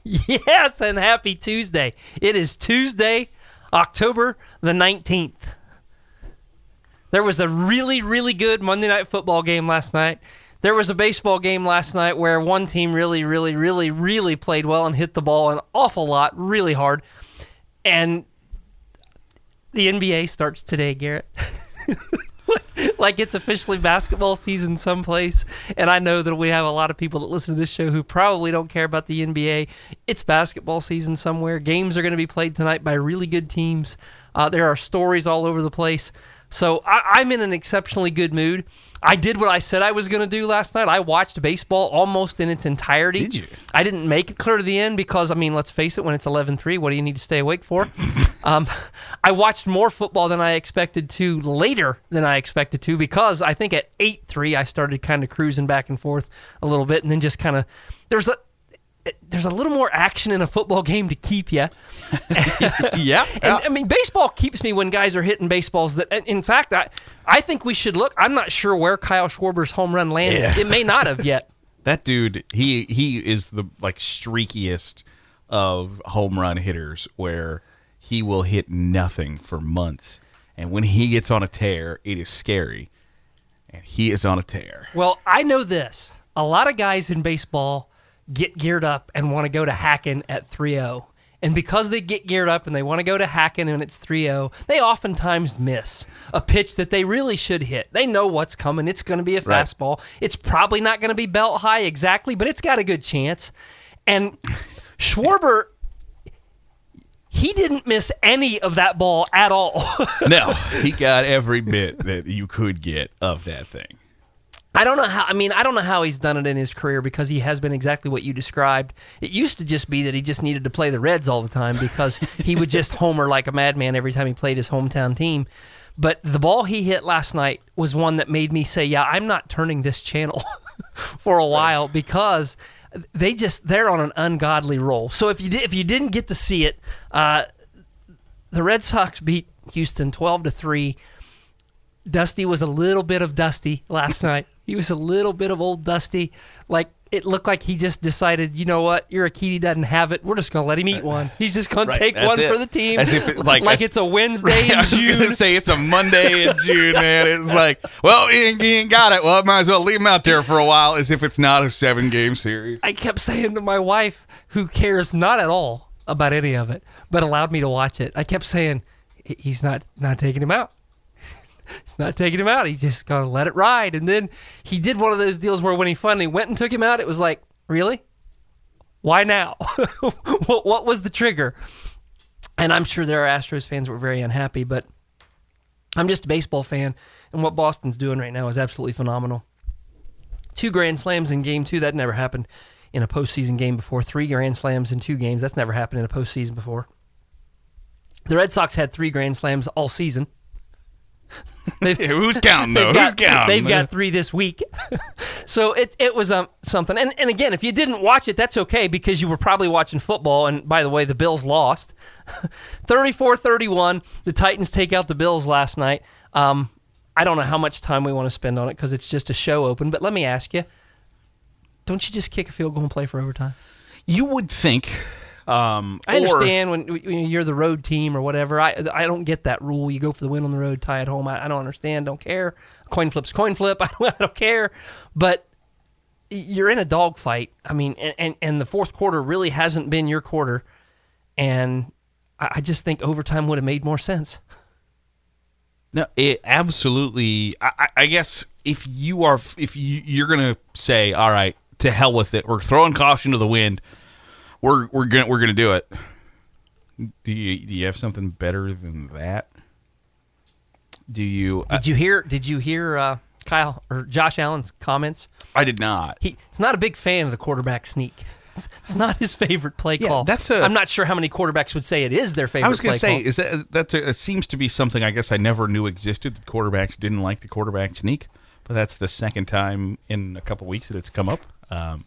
Yes, and happy Tuesday. It is Tuesday, October the 19th. There was a really, really good Monday night football game last night. There was a baseball game last night where one team really, really, really, really played well and hit the ball an awful lot, really hard. And the NBA starts today, Garrett. like it's officially basketball season someplace. And I know that we have a lot of people that listen to this show who probably don't care about the NBA. It's basketball season somewhere. Games are going to be played tonight by really good teams. Uh, there are stories all over the place. So I, I'm in an exceptionally good mood. I did what I said I was going to do last night. I watched baseball almost in its entirety. Did you? I didn't make it clear to the end because, I mean, let's face it, when it's 11 3, what do you need to stay awake for? um, I watched more football than I expected to later than I expected to because I think at 8 3, I started kind of cruising back and forth a little bit and then just kind of. There's a. There's a little more action in a football game to keep you. yeah. And I mean, baseball keeps me when guys are hitting baseballs. That, in fact, I, I think we should look. I'm not sure where Kyle Schwarber's home run landed. Yeah. It may not have yet. that dude, he he is the like streakiest of home run hitters where he will hit nothing for months. And when he gets on a tear, it is scary. And he is on a tear. Well, I know this. A lot of guys in baseball get geared up and want to go to Hacken at 3-0. And because they get geared up and they want to go to Hacken and it's 3-0, they oftentimes miss a pitch that they really should hit. They know what's coming. It's going to be a Right. fastball. It's probably not going to be belt high exactly, but it's got a good chance. And Schwarber he didn't miss any of that ball at all. No, he got every bit that you could get of that thing. I don't know how. I mean, I don't know how he's done it in his career because he has been exactly what you described. It used to just be that he just needed to play the Reds all the time because he would just homer like a madman every time he played his hometown team. But the ball he hit last night was one that made me say, "Yeah, I'm not turning this channel for a while because they just they're on an ungodly roll." So if you did, if you didn't get to see it, uh, the Red Sox beat Houston 12 to three. Dusty was a little bit of Dusty last night. He was a little bit of old Dusty. Like it looked like he just decided, you know what, Urquidy doesn't have it. We're just gonna let him eat one. He's just gonna Right, take one it. for the team, As if it- like like a- it's a Wednesday I in was June. gonna say it's a Monday in June, man. It's like, well, he ain't, he ain't got it. Well, I might as well leave him out there for a while, as if it's not a seven game series. I kept saying to my wife, who cares not at all about any of it, but allowed me to watch it. I kept saying, he's not not taking him out. He's not taking him out. He's just gonna let it ride. And then he did one of those deals where when he finally went and took him out, it was like, really? Why now? what, what was the trigger? And I'm sure there are Astros fans who were very unhappy, but I'm just a baseball fan, and what Boston's doing right now is absolutely phenomenal two grand slams in game two. That never happened in a postseason game before. Three grand slams in two games. That's never happened in a postseason before. The Red Sox had three grand slams all season. Yeah, who's counting though? Who's got, counting? they've got three this week. so it it was um, something. And, and again, if you didn't watch it, that's okay because you were probably watching football. And by the way, the Bills lost 34 31. The Titans take out the Bills last night. Um, I don't know how much time we want to spend on it because it's just a show open. But let me ask you don't you just kick a field goal and play for overtime? You would think. Um, I or- understand when, when you're the road team or whatever. I I don't get that rule. You go for the win on the road, tie at home. I, I don't understand. Don't care. Coin flip's coin flip. I don't, I don't care. But you're in a dogfight. I mean, and, and and the fourth quarter really hasn't been your quarter. And I, I just think overtime would have made more sense. No, it absolutely. I, I- I guess if you are, if you, you're gonna say, all right, to hell with it, we're throwing caution to the wind. We're we're gonna we're gonna do it. Do you do you have something better than that? Do you? I, Did you hear? Did you hear uh, Kyle or Josh Allen's comments? I did not. He, he's not a big fan of the quarterback sneak. It's, it's not his favorite play Yeah, call. that's a- I'm not sure how many quarterbacks would say it is their favorite. I was going to say, call. is that that's a, it seems to be something I guess I never knew existed. That quarterbacks didn't like the quarterback sneak, but that's the second time in a couple weeks that it's come up. Um,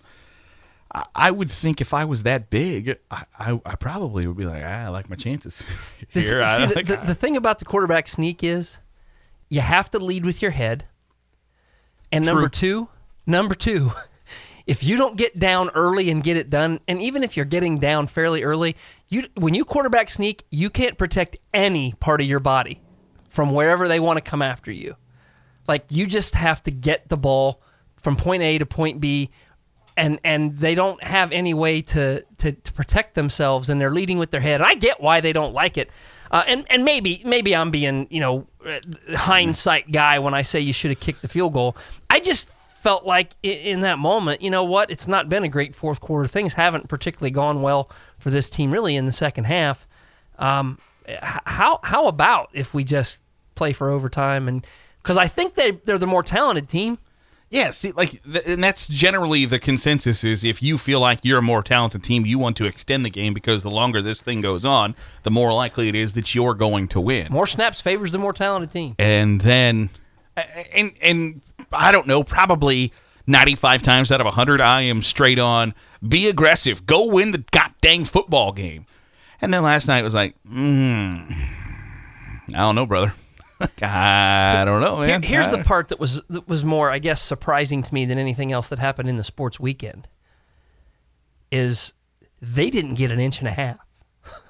I, I would think if I was that big, I, I, I probably would be like, ah, I like my chances The here. th- see, the, like- the, the thing about the quarterback sneak is you have to lead with your head. And number two, number two, if you don't get down early and get it done, and even if you're getting down fairly early, you when you quarterback sneak, you can't protect any part of your body from wherever they want to come after you. Like you just have to get the ball from point A to point B and and they don't have any way to, to, to protect themselves and they're leading with their head. And I get why they don't like it. Uh, and and maybe maybe I'm being you know uh, hindsight guy when I say you should have kicked the field goal. I just felt like in, in that moment, you know what? It's not been a great fourth quarter. Things haven't particularly gone well for this team really in the second half. Um, how how about if we just play for overtime and because I think they they're the more talented team. Yeah, see, like, th- and that's generally the consensus is if you feel like you're a more talented team, you want to extend the game because the longer this thing goes on, the more likely it is that you're going to win. More snaps favors the more talented team. And then, and and I don't know, probably 95 times out of 100, I am straight on. Be aggressive. Go win the goddamn football game. And then last night was like, mm, I don't know, brother. I don't know, man. Here, here's the part that was that was more, I guess, surprising to me than anything else that happened in the sports weekend. Is they didn't get an inch and a half.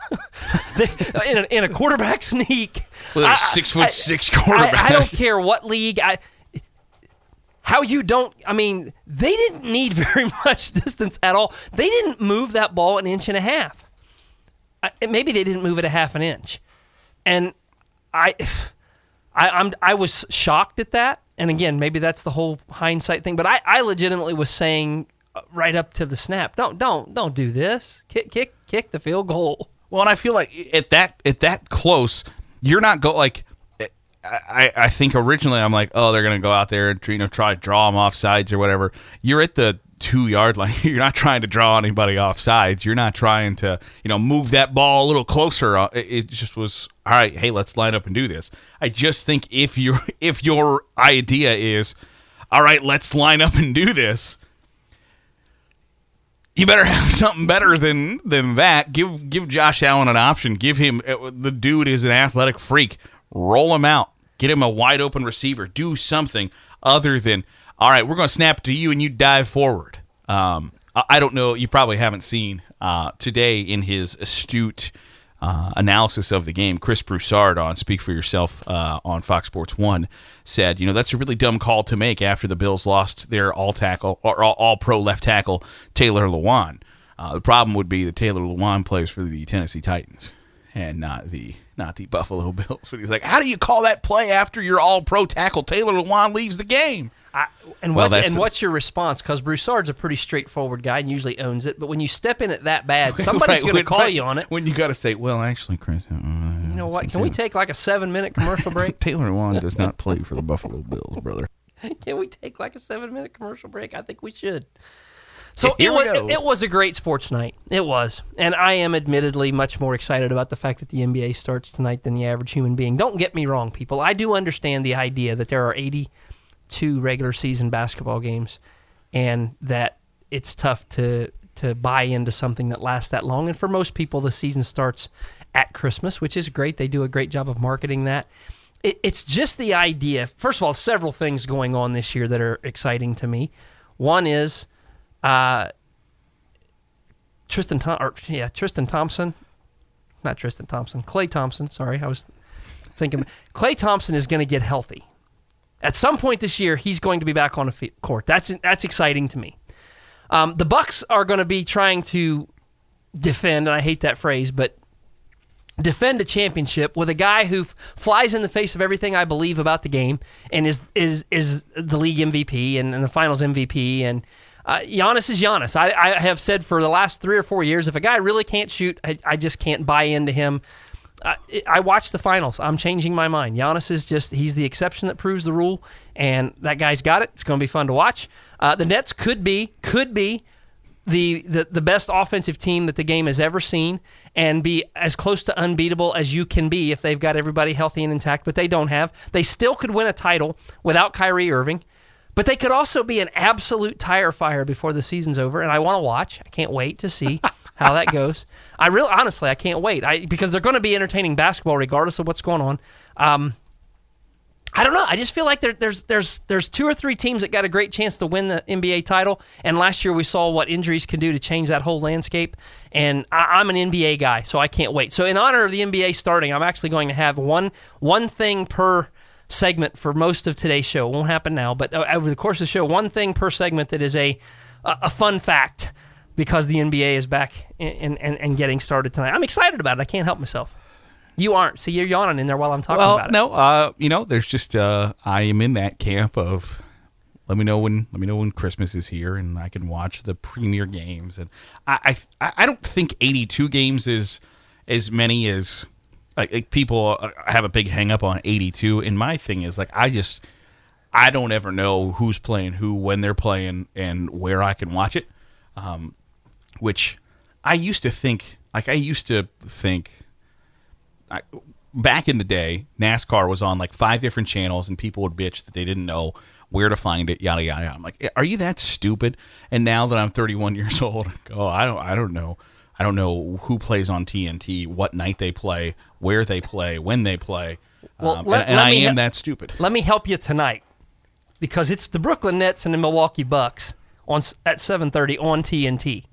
they, in, a, in a quarterback sneak. With a I- six foot I- six I, quarterback. I don't care what league. I how you don't. I mean, they didn't need very much distance at all. They didn't move that ball an inch and a half. I, maybe they didn't move it a half an inch, and I, I, I'm I was shocked at that. And again, maybe that's the whole hindsight thing. But I, I legitimately was saying uh, right up to the snap, don't don't don't do this. Kick kick kick the field goal. Well, and I feel like at that at that close, you're not go like. I, I think originally I'm like, oh, they're gonna go out there and you know try to draw them off sides or whatever. You're at the two yard line. You're not trying to draw anybody off sides. You're not trying to you know move that ball a little closer. Uh, It, just was all right. Hey, let's line up and do this. I just think if you if your idea is all right, let's line up and do this you better have something better than than that. Give give Josh Allen an option. Give him uh, the dude is an athletic freak. Roll him out. Get him a wide open receiver. Do something other than all right. We're going to snap to you and you dive forward. Um, I, don't know. You probably haven't seen uh, today in his astute uh, analysis of the game, Chris Broussard on Speak for Yourself uh, on Fox Sports One said, you know, that's a really dumb call to make after the Bills lost their all tackle or all, all pro left tackle Taylor Lewan. Uh, the problem would be that Taylor Lewan plays for the Tennessee Titans and not the not the Buffalo Bills. But he's like, how do you call that play after your all pro tackle Taylor Lewan leaves the game? I, and what's, and a- what's your response? Because Broussard's a pretty straightforward guy and usually owns it. But when you step in it that bad, somebody's Right, going to call right, you on it. When you got to say, well, actually, Chris, uh, You know what? Can we take like a seven minute commercial break? Taylor Lewan does not play for the Buffalo Bills, brother. Can we take like a seven minute commercial break? I think we should. So Here it was, go. it was a great sports night. It was. And I am admittedly much more excited about the fact that the NBA starts tonight than the average human being. Don't get me wrong, people. I do understand the idea that there are 82 regular season basketball games and that it's tough to to buy into something that lasts that long. And for most people, the season starts at Christmas, which is great. They do a great job of marketing that. It, it's just the idea. First of all, several things going on this year that are exciting to me. One is uh, Tristan Tom, or yeah, Tristan Thompson, not Tristan Thompson, Klay Thompson. Sorry, I was thinking Klay Thompson is going to get healthy. At some point this year, he's going to be back on a court. That's that's exciting to me. Um, the Bucks are going to be trying to defend, and I hate that phrase, but defend a championship with a guy who f- flies in the face of everything I believe about the game and is is is the league MVP and, and the Finals MVP and. Uh, Giannis is Giannis. I, I have said for the last three or four years, if a guy really can't shoot, I, I just can't buy into him. I, I watched the finals. I'm changing my mind. Giannis is just, he's the exception that proves the rule, and that guy's got it. It's going to be fun to watch. Uh, the Nets could be, could be the, the, the best offensive team that the game has ever seen and be as close to unbeatable as you can be if they've got everybody healthy and intact, but they don't have. They still could win a title without Kyrie Irving. But they could also be an absolute tire fire before the season's over, and I want to watch. I can't wait to see how that goes. I really, honestly, I can't wait. I because they're going to be entertaining basketball regardless of what's going on. Um, I don't know. I just feel like there, there's there's there's two or three teams that got a great chance to win the NBA title, and last year we saw what injuries can do to change that whole landscape. And I, I'm an NBA guy, so I can't wait. So in honor of the NBA starting, I'm actually going to have one one thing per segment for most of today's show. It won't happen now, but uh, over the course of the show, one thing per segment that is a a, a fun fact because the NBA is back and, and, and getting started tonight. I'm excited about it. I can't help myself. You aren't. See, you're yawning in there while I'm talking Well, about it. no, uh, you know, there's just uh, I am in that camp of let me know when let me know when Christmas is here and I can watch the premier games and I I, I don't think 82 games is as many as like, like people uh, have a big hang up on 82 and my thing is like I just I don't ever know who's playing who when they're playing and where I can watch it um, which I used to think like I used to think I, back in the day, NASCAR was on like five different channels, and people would bitch that they didn't know where to find it. Yada yada. yada. I'm like, are you that stupid? And now that I'm 31 years old, oh, I don't, I don't know. I don't know who plays on TNT, what night they play, where they play, when they play. Well, Um, let- and and let I am he- that stupid. Let me help you tonight because it's the Brooklyn Nets and the Milwaukee Bucks on at 7:30 on TNT.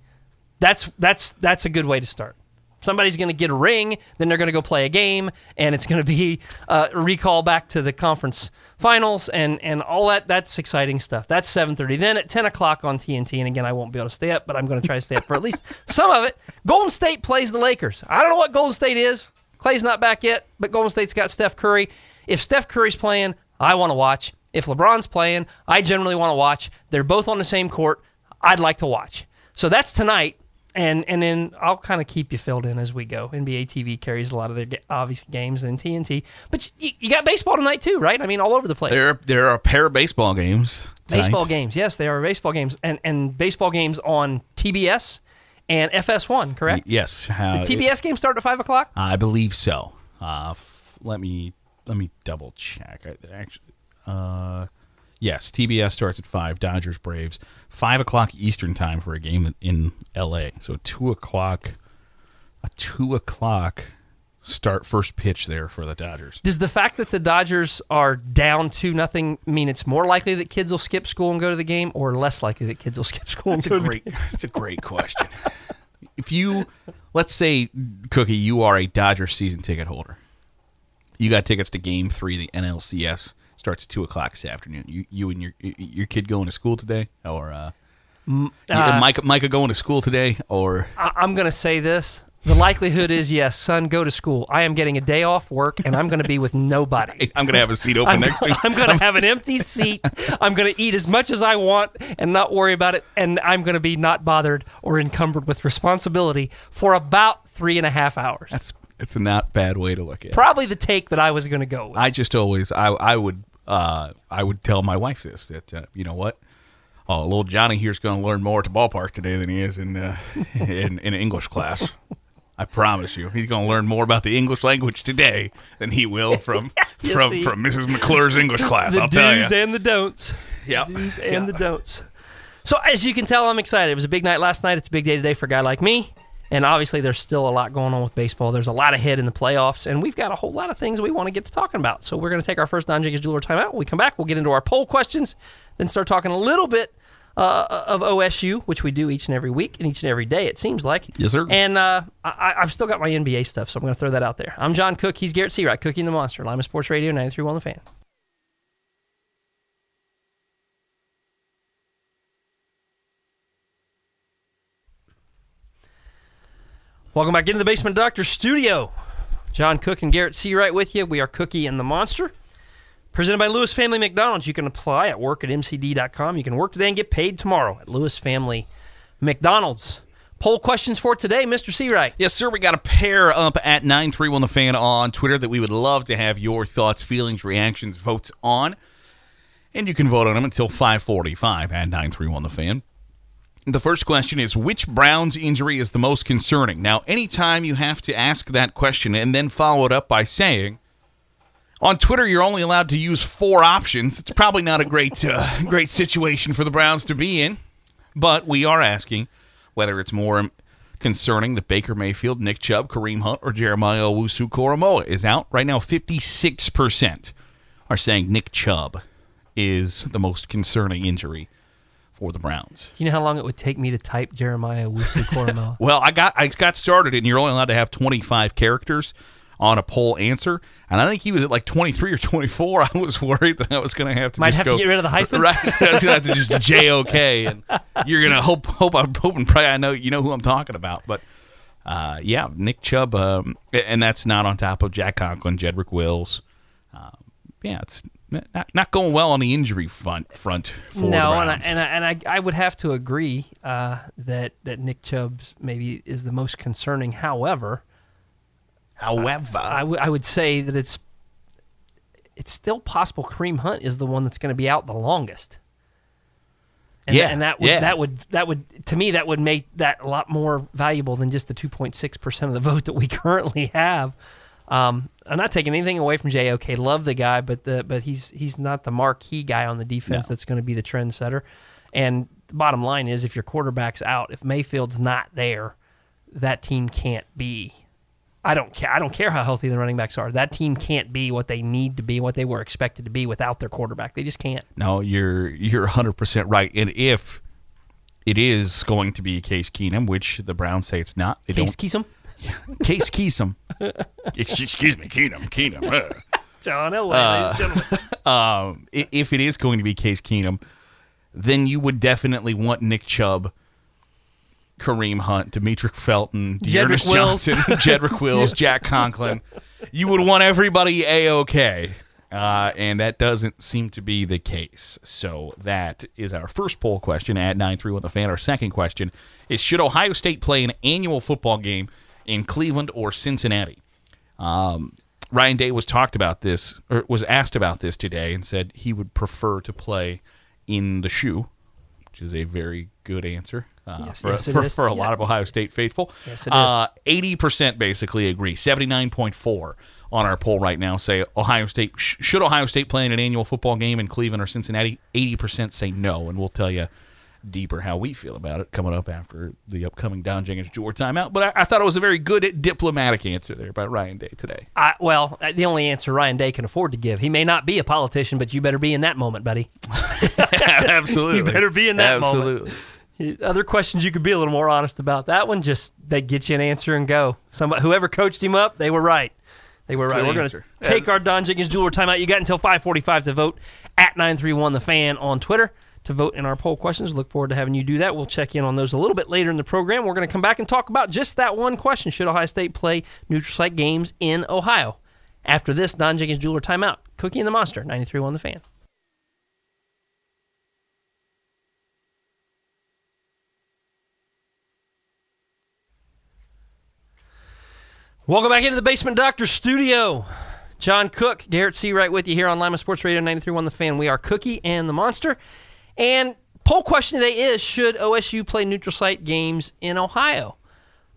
That's that's that's a good way to start. Somebody's going to get a ring, then they're going to go play a game, and it's going to be uh, a recall back to the conference finals and and all that. That's exciting stuff. That's 7:30. Then at 10 o'clock on TNT, and again, I won't be able to stay up, but I'm going to try to stay up for at least some of it. Golden State plays the Lakers. I don't know what Golden State is. Klay's not back yet, but Golden State's got Steph Curry. If Steph Curry's playing, I want to watch. If LeBron's playing, I generally want to watch. They're both on the same court. I'd like to watch. So that's tonight, and and then I'll kind of keep you filled in as we go. NBA TV carries a lot of their obvious games and TNT, but you, you got baseball tonight too, right? I mean, all over the place. There, there are a pair of baseball games. tonight. Baseball games, yes, there are baseball games, and and baseball games on TBS and FS1, correct? Yes. Uh, TBS games start at five o'clock. I believe so. Uh, f- let me let me double check. I, actually, uh, yes, TBS starts at five. Dodgers Braves five o'clock Eastern time for a game in L.A. So two o'clock, a two o'clock start first pitch there for the Dodgers. Does the fact that the Dodgers are down to nothing mean it's more likely that kids will skip school and go to the game, or less likely that kids will skip school and That's go a great. That's a great question. if you, let's say, Cookie, you are a Dodger season ticket holder. You got tickets to Game Three, the NLCS starts at two o'clock this afternoon. You, you and your your kid going to school today, or uh, you- uh, Micah, Micah going to school today, or I- I'm going to say this. The likelihood is yes, son, go to school. I am getting a day off work, and I'm going to be with nobody. I'm going to have a seat open I'm, next to. I'm going to have an empty seat. I'm going to eat as much as I want and not worry about it. And I'm going to be not bothered or encumbered with responsibility for about three and a half hours. That's it's a not bad way to look at it. Probably the take that I was going to go with. I just always I I would uh I would tell my wife this that uh, you know what. Oh, little Johnny here's going to learn more at the ballpark today than he is in uh, in in English class. I promise you, he's going to learn more about the English language today than he will from Yes, from he- from Mrs. McClure's English class. the I'll tell you. The do's and the don'ts. Yeah, do's and the don'ts. So as you can tell, I'm excited. It was a big night last night. It's a big day today for a guy like me. And obviously, there's still a lot going on with baseball. There's a lot ahead in the playoffs, and we've got a whole lot of things we want to get to talking about. So we're going to take our first Don Jenkins Jeweler timeout. When we come back, we'll get into our poll questions, then start talking a little bit uh, of OSU, which we do each and every week and each and every day. It seems like. Yes, sir. And uh, I, I've still got my NBA stuff, so I'm going to throw that out there. I'm John Cook. He's Garrett Seawright, Cooking the Monster, Lima Sports Radio, 93.1 The Fan. Welcome back into the Basement Doctor Studio. John Cook and Garrett Seawright with you. We are Cookie and the Monster. Presented by Lewis Family McDonald's. You can apply at work at mcd.com. You can work today and get paid tomorrow at Lewis Family McDonald's. Poll questions for today, Mr. Seawright. Yes, sir. We got a pair up at 931 The Fan on Twitter that we would love to have your thoughts, feelings, reactions, votes on. And you can vote on them until 545 at 931 The Fan. The first question is Which Browns injury is the most concerning? Now, anytime you have to ask that question and then follow it up by saying, on Twitter, you're only allowed to use four options. It's probably not a great, uh, great situation for the Browns to be in. But we are asking whether it's more concerning that Baker Mayfield, Nick Chubb, Kareem Hunt, or Jeremiah Owusu-Koramoah is out. Right now, 56% are saying Nick Chubb is the most concerning injury for the Browns. You know how long it would take me to type Jeremiah Wusu Koramoah? Well, I got I got started, and you're only allowed to have 25 characters on a poll answer, and I think he was at like 23 or 24. I was worried that I was going to have to Might just have go, to get rid of the hyphen? Right, I was going to have to just J O K, and you're going to hope hope I'm hoping pray I know you know who I'm talking about, but. Uh, yeah, Nick Chubb, um, and that's not on top of Jack Conklin, Jedrick Wills. Um, yeah, it's not, not going well on the injury front. Front for the no, and I, and I and I, I would have to agree uh, that that Nick Chubb maybe is the most concerning. However, However, I, w- I would say that it's it's still possible Kareem Hunt is the one that's going to be out the longest. And Yeah, and that would yeah. that would that would to me that would make that a lot more valuable than just the 2.6 percent of the vote that we currently have. Um, I'm not taking anything away from JOK. Love the guy, but the but he's he's not the marquee guy on the defense No. that's going to be the trendsetter. And the bottom line is, if your quarterback's out, if Mayfield's not there, that team can't be. I don't care. I don't care how healthy the running backs are. That team can't be what they need to be, what they were expected to be without their quarterback. They just can't. No, you're you're 100 percent right. And if it is going to be Case Keenum, which the Browns say it's not, they Case don't. Keesum, Case Keesum. Excuse me, Keenum, Keenum. uh. John Elway, Uh, ladies and gentlemen. um, if it is going to be Case Keenum, then you would definitely want Nick Chubb, Kareem Hunt, Demetric Felton, Jedrick Dearness Wills. Johnson, Jedrick Wills, Jack Conklin. You would want everybody a okay. Uh, and that doesn't seem to be the case. So that is our first poll question at 931 the fan. Our second question is Should Ohio State play an annual football game in Cleveland or Cincinnati? Um, Ryan Day was talked about this, or was asked about this today, and said he would prefer to play in the shoe, which is a very good answer uh, Yes, for, yes, for, for a Yeah. lot of Ohio State faithful. Yes, it Uh, 80% basically agree. 79.4 on our poll right now say Ohio State sh- should Ohio State play in an annual football game in Cleveland or Cincinnati. 80% say no, and we'll tell you deeper how we feel about it coming up after the upcoming Don Jenkins Jewel timeout. But I, I thought it was a very good diplomatic answer there by Ryan Day today. I, well, uh, the only answer Ryan Day can afford to give. He may not be a politician, but you better be in that moment, buddy. Absolutely. You better be in that moment. Absolutely. Other questions you could be a little more honest about. That one just they get you an answer and go. Somebody whoever coached him up, they were right. They were right. Good We're going to take our Don Jenkins jeweler timeout. You got until 5:45 to vote at 931 the fan on Twitter to vote in our poll questions. Look forward to having you do that. We'll check in on those a little bit later in the program. We're going to come back and talk about just that one question: Should Ohio State play neutral site games in Ohio? After this, Don Jenkins jeweler timeout. Cookie and the Monster, 93.1 the fan. Welcome back into the Basement Doctor studio. John Cook, Garrett Seawright with you here on Lima Sports Radio 93.1 The Fan. We are Cookie and the Monster. And poll question today is Should OSU play neutral site games in Ohio?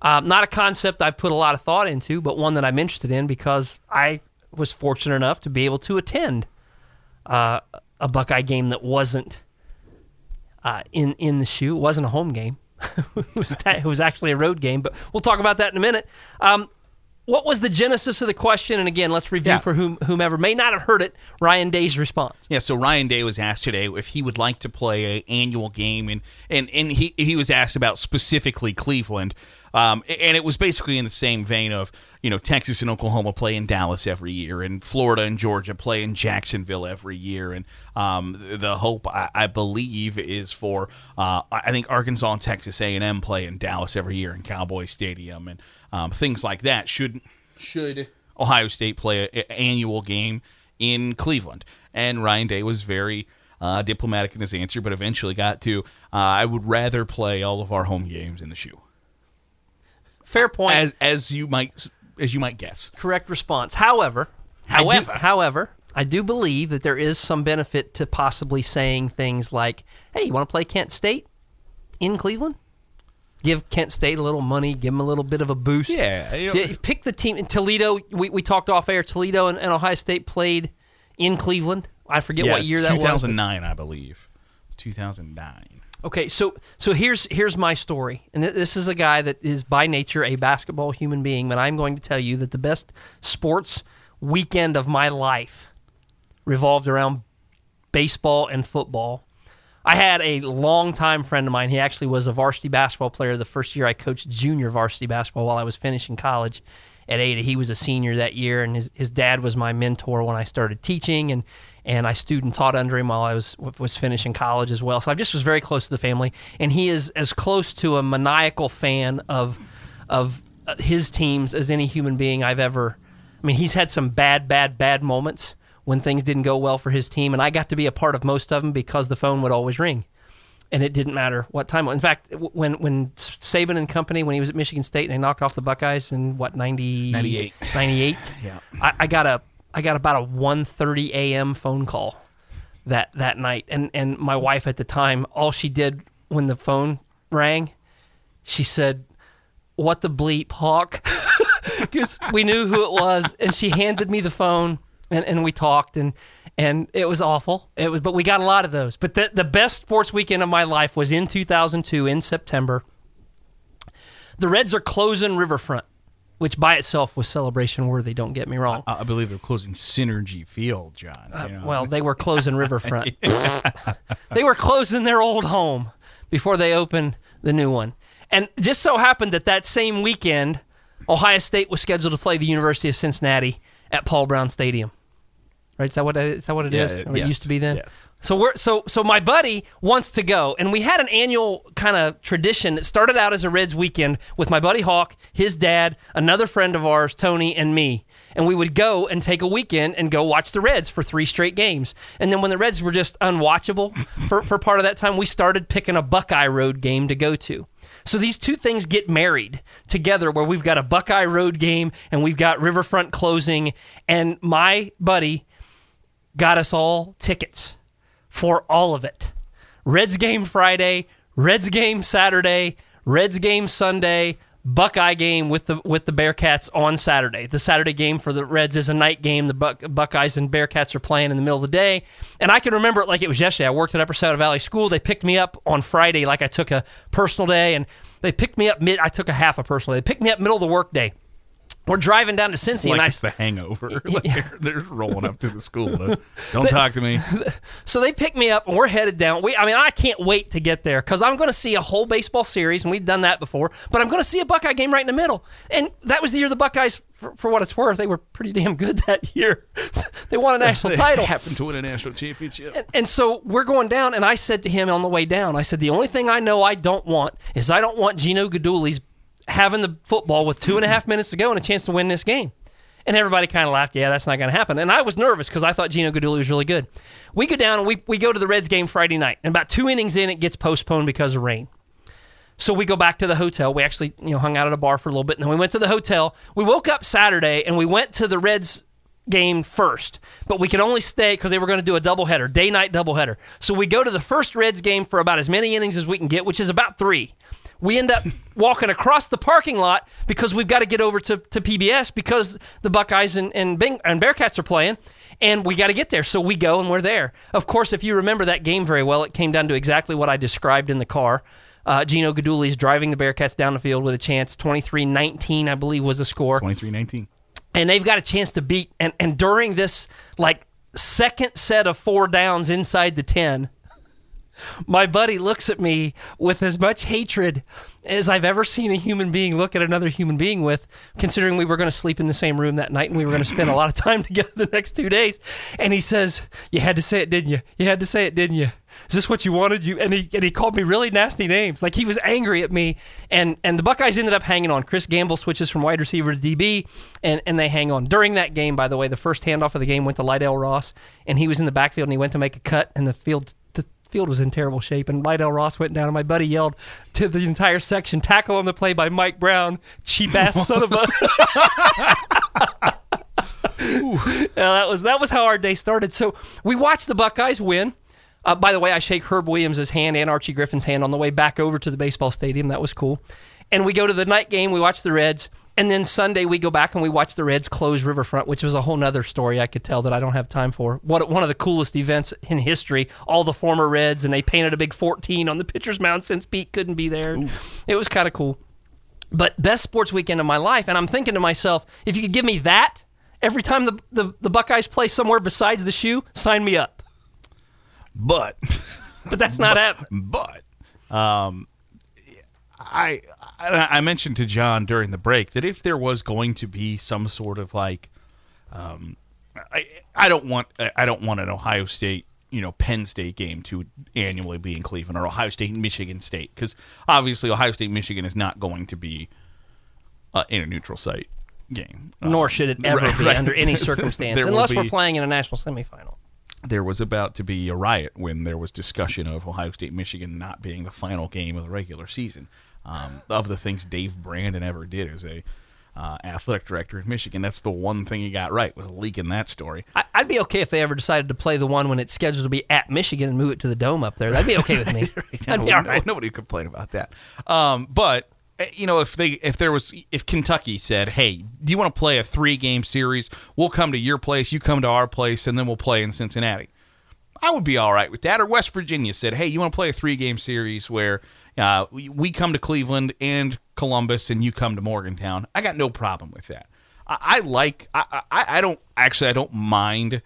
Um, not a concept I've put a lot of thought into, but one that I'm interested in because I was fortunate enough to be able to attend uh, a Buckeye game that wasn't uh, in in the shoe. It wasn't a home game. it, was it was actually a road game, but we'll talk about that in a minute. Um, what was the genesis of the question? And again, let's review Yeah. for whom, whomever may not have heard it. Ryan Day's response. Yeah, so Ryan Day was asked today if he would like to play an annual game, and and and he he was asked about specifically Cleveland, um, and it was basically in the same vein of you know Texas and Oklahoma play in Dallas every year, and Florida and Georgia play in Jacksonville every year, and um, the hope I, I believe is for uh, I think Arkansas and Texas A and M play in Dallas every year in Cowboy Stadium, and um, things like that. Should should Ohio State play an annual game in Cleveland? And Ryan Day was very uh, diplomatic in his answer, but eventually got to uh, I would rather play all of our home games in the shoe, Fair point. as as you might as you might guess. correct response. However, I do- However. however, I do believe that there is some benefit to possibly saying things like, "Hey, you want to play Kent State in Cleveland? Give Kent State a little money, give them a little bit of a boost. Yeah, you know- pick the team in Toledo. We, we talked off air. Toledo and, and Ohio State played in Cleveland. I forget what year that was. 2009, I believe. 2009. Okay, so so here's here's my story, and th- this is a guy that is by nature a basketball human being, but I'm going to tell you that the best sports weekend of my life revolved around baseball and football. I had a longtime friend of mine. He actually was a varsity basketball player the first year I coached junior varsity basketball while I was finishing college at Ada. He was a senior that year, and his, his dad was my mentor when I started teaching, and and I student taught under him while I was was finishing college as well. So I just was very close to the family, and he is as close to a maniacal fan of of uh, his teams as any human being I've ever. I mean, he's had some bad, bad, bad moments when things didn't go well for his team, and I got to be a part of most of them because the phone would always ring and it didn't matter what time. In fact, when when Saban and company, when he was at Michigan State and they knocked off the Buckeyes in what 90, 98. 98 Yeah. I, I got a I got about a 1.30 a.m. phone call that that night, and and my wife at the time, all she did when the phone rang, she said, "What the bleep, Hawk?" Because we knew who it was, and she handed me the phone, and, and we talked, and and it was awful. It was, but we got a lot of those. But the the best sports weekend of my life was in 2002 in September. The Reds are closing Riverfront, which by itself was celebration worthy. Don't get me wrong. I I believe they're closing Cinergy Field, John. Uh, you know. Well, they were closing Riverfront. they were closing their old home before they opened the new one. And just so happened that that same weekend, Ohio State was scheduled to play the University of Cincinnati at Paul Brown Stadium. Right? Is that what it is? That what it Yeah, is? Or yes, It used to be then. yes. So we're so so my buddy wants to go, and we had an annual kind of tradition that started out as a Reds weekend with my buddy Hawk, his dad, another friend of ours, Tony, and me. And we would go and take a weekend and go watch the Reds for three straight games. And then when the Reds were just unwatchable for, for part of that time, we started picking a Buckeye Road game to go to. So these two things get married together where we've got a Buckeye Road game and we've got Riverfront closing. And my buddy got us all tickets for all of it. Reds game Friday, Reds game Saturday, Reds game Sunday, Buckeye game with the with the Bearcats on Saturday. The Saturday game for the Reds is a night game. The Buck, Buckeyes and Bearcats are playing in the middle of the day, and I can remember it like it was yesterday. I worked at Upper Scioto Valley School. They picked me up on Friday, like I took a personal day, and they picked me up mid. I took a half a personal day. They picked me up middle of the workday. We're driving down to Cincy, like and I it's the hangover. Like they're, they're rolling up to the school. though. Don't talk to me. So they pick me up and we're headed down. We, I mean, I can't wait to get there because I'm going to see a whole baseball series, and we've done that before. But I'm going to see a Buckeye game right in the middle, and that was the year the Buckeyes, for, for what it's worth, they were pretty damn good that year. they won a national They title. happened to win a national championship. And so we're going down, and I said to him on the way down, I said, the only thing I know I don't want is I don't want Gino Gadulis having the football with two and a half minutes to go and a chance to win this game. And everybody kind of laughed. Yeah, that's not going to happen. And I was nervous because I thought Gino Guidugli was really good. We go down and we, we go to the Reds game Friday night. And about two innings in, it gets postponed because of rain. So we go back to the hotel. We actually, you know, hung out at a bar for a little bit, and then we went to the hotel. We woke up Saturday and we went to the Reds game first, but we could only stay because they were going to do a doubleheader, day night doubleheader. So we go to the first Reds game for about as many innings as we can get, which is about three. We end up walking across the parking lot because we've got to get over to, to PBS because the Buckeyes and, and, Bing, and Bearcats are playing, and we got to get there. So we go and we're there. Of course, if you remember that game very well, it came down to exactly what I described in the car. Uh, Gino Guidugli's driving the Bearcats down the field with a chance. 23 19, I believe, was the score Twenty-three nineteen. and they've got a chance to beat and and during this like second set of four downs inside the 10 my buddy looks at me with as much hatred as I've ever seen a human being look at another human being with, considering we were going to sleep in the same room that night and we were going to spend a lot of time together the next two days. And he says, You had to say it, didn't you? You had to say it, didn't you? Is this what you wanted? You and he and he called me really nasty names. Like he was angry at me. And and the Buckeyes ended up hanging on. Chris Gamble switches from wide receiver to DB, and, and they hang on. During that game, by the way, the first handoff of the game went to Lydell Ross, and he was in the backfield and he went to make a cut, and the field field was in terrible shape. And Lydell Ross went down, and my buddy yelled to the entire section, "Tackle on the play by Mike Brown, cheap ass son of a." That was that was how our day started. So we watched the Buckeyes win. Uh, by the way, I shake Herb Williams' hand and Archie Griffin's hand on the way back over to the baseball stadium. That was cool. And we go to the night game. We watch the Reds. And then Sunday we go back and we watch the Reds close Riverfront, which was a whole nother story I could tell that I don't have time for. What one of the coolest events in history. All the former Reds and they painted a big 14 on the pitcher's mound since Pete couldn't be there. It was kind of cool. But best sports weekend of my life, and I'm thinking to myself, if you could give me that Every time the, the, the Buckeyes play somewhere besides the shoe, sign me up. But But that's not happening. but um, I I I mentioned to John during the break that if there was going to be some sort of like, um, I I don't want I don't want an Ohio State you know Penn State game to annually be in Cleveland or Ohio State and Michigan State because obviously Ohio State Michigan is not going to be uh, in a neutral site game. Nor should it ever right, be right. under any circumstance, unless we're playing in a national semifinal. there was about to be a riot when there was discussion of Ohio State Michigan not being the final game of the regular season. Um, of the things Dave Brandon ever did as a uh, athletic director at Michigan, that's the one thing he got right was leaking that story. I, I'd be okay if they ever decided to play the one when it's scheduled to be at Michigan and move it to the dome up there. That'd be okay with me. That'd be all right. Nobody would complain about that. Um, but eh, you know, if they if there was if Kentucky said, "Hey, do you want to play a three game series? We'll come to your place, you come to our place, and then we'll play in Cincinnati." I would be all right with that. Or West Virginia said, "Hey, you want to play a three game series where uh, we, come to Cleveland and Columbus, and you come to Morgantown?" I got no problem with that. I, I like. I, I I don't actually. I don't mind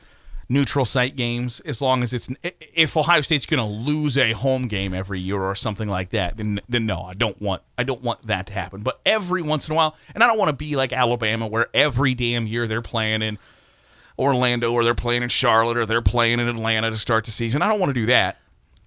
neutral site games as long as it's if Ohio State's going to lose a home game every year or something like that then then no I don't want I don't want that to happen but every once in a while and I don't want to be like Alabama where every damn year they're playing in Orlando or they're playing in Charlotte or they're playing in Atlanta to start the season I don't want to do that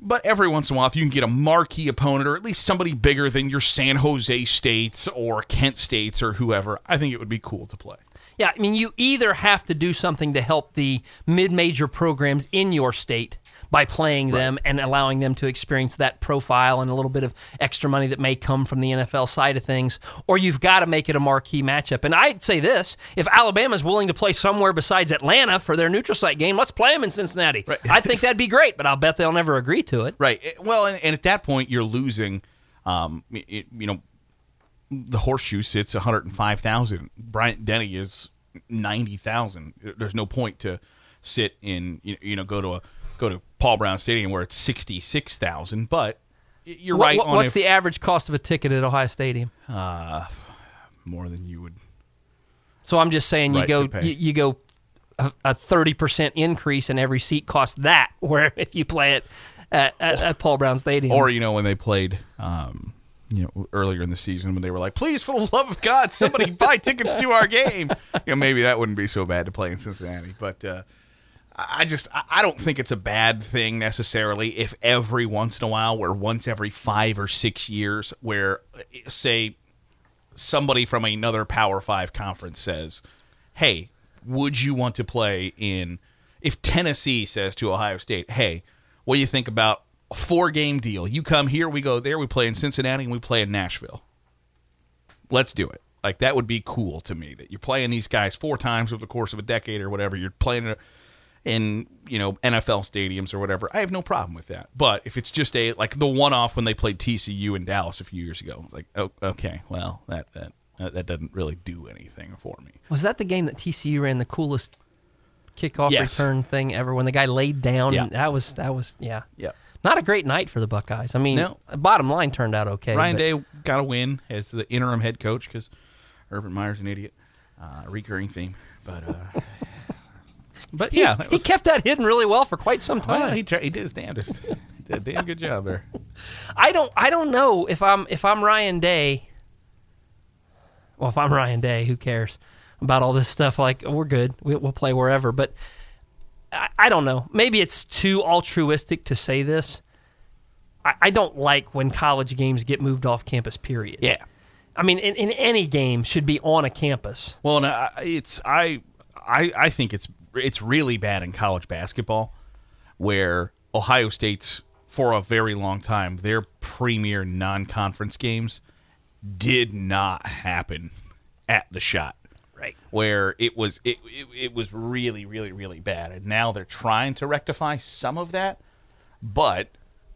but every once in a while if you can get a marquee opponent or at least somebody bigger than your San Jose States or Kent States or whoever I think it would be cool to play. Yeah, I mean, you either have to do something to help the mid-major programs in your state by playing them and allowing them to experience that profile and a little bit of extra money that may come from the NFL side of things, or you've got to make it a marquee matchup. And I'd say this: if Alabama's willing to play somewhere besides Atlanta for their neutral site game, let's play them in Cincinnati. Right. I think that'd be great, but I'll bet they'll never agree to it. Right. Eh, Well, and, and at that point, you're losing. Um, it, you know, the horseshoe sits 105,000. Bryant Denny is 90,000. There's no point to sit in. You know, go to a go to Paul Brown Stadium where it's 66,000. But you're What- right. what- what's if- the average cost of a ticket at Ohio Stadium? more than you would? So I'm just saying you Right, go you, you go a- a thirty percent increase in every seat costs that. Where if you play it at, at, at Paul Brown Stadium, Or you know when they played. Um, you know, earlier in the season when they were like, "Please, for the love of God, somebody buy tickets to our game." You know, maybe that wouldn't be so bad to play in Cincinnati. But uh, I just I don't think it's a bad thing necessarily if every once in a while, where once every five or six years, where say somebody from another Power Five conference says, "Hey, would you want to play in?" If Tennessee says to Ohio State, "Hey, what do you think about a four-game deal? You come here, we go there, we play in Cincinnati, and we play in Nashville. Let's do it." Like that would be cool to me that you're playing these guys four times over the course of a decade or whatever. You're playing in, in you know NFL stadiums or whatever. I have no problem with that. But if it's just a like the one-off when they played TCU in Dallas a few years ago, like oh, okay, well that that that doesn't really do anything for me. was that the game that TCU ran the coolest kickoff Yes. return thing ever when the guy laid down? Yeah. That was that was yeah. Yep. Not a great night for the Buckeyes. I mean, No. bottom line turned out okay. Ryan but- Day got a win as the interim head coach because Urban Meyer's an idiot. Uh, recurring theme, but uh, but yeah, he was- kept that hidden really well for quite some time. well, he, tried, he did his damnedest. He did a damn good job there. I don't I don't know if I'm if I'm Ryan Day. Well, if I'm Ryan Day, who cares about all this stuff? Like we're good, we, we'll play wherever. But I, I don't know. Maybe it's too altruistic to say this. I, I don't like when college games get moved off campus. Period. Yeah. I mean, in, in any game should be on a campus. Well, and I, it's I, I I think it's it's really bad in college basketball, where Ohio State's for a very long time their premier non-conference games did not happen at the Schott. Right. Where it was it, it it was really really really bad, and now they're trying to rectify some of that, but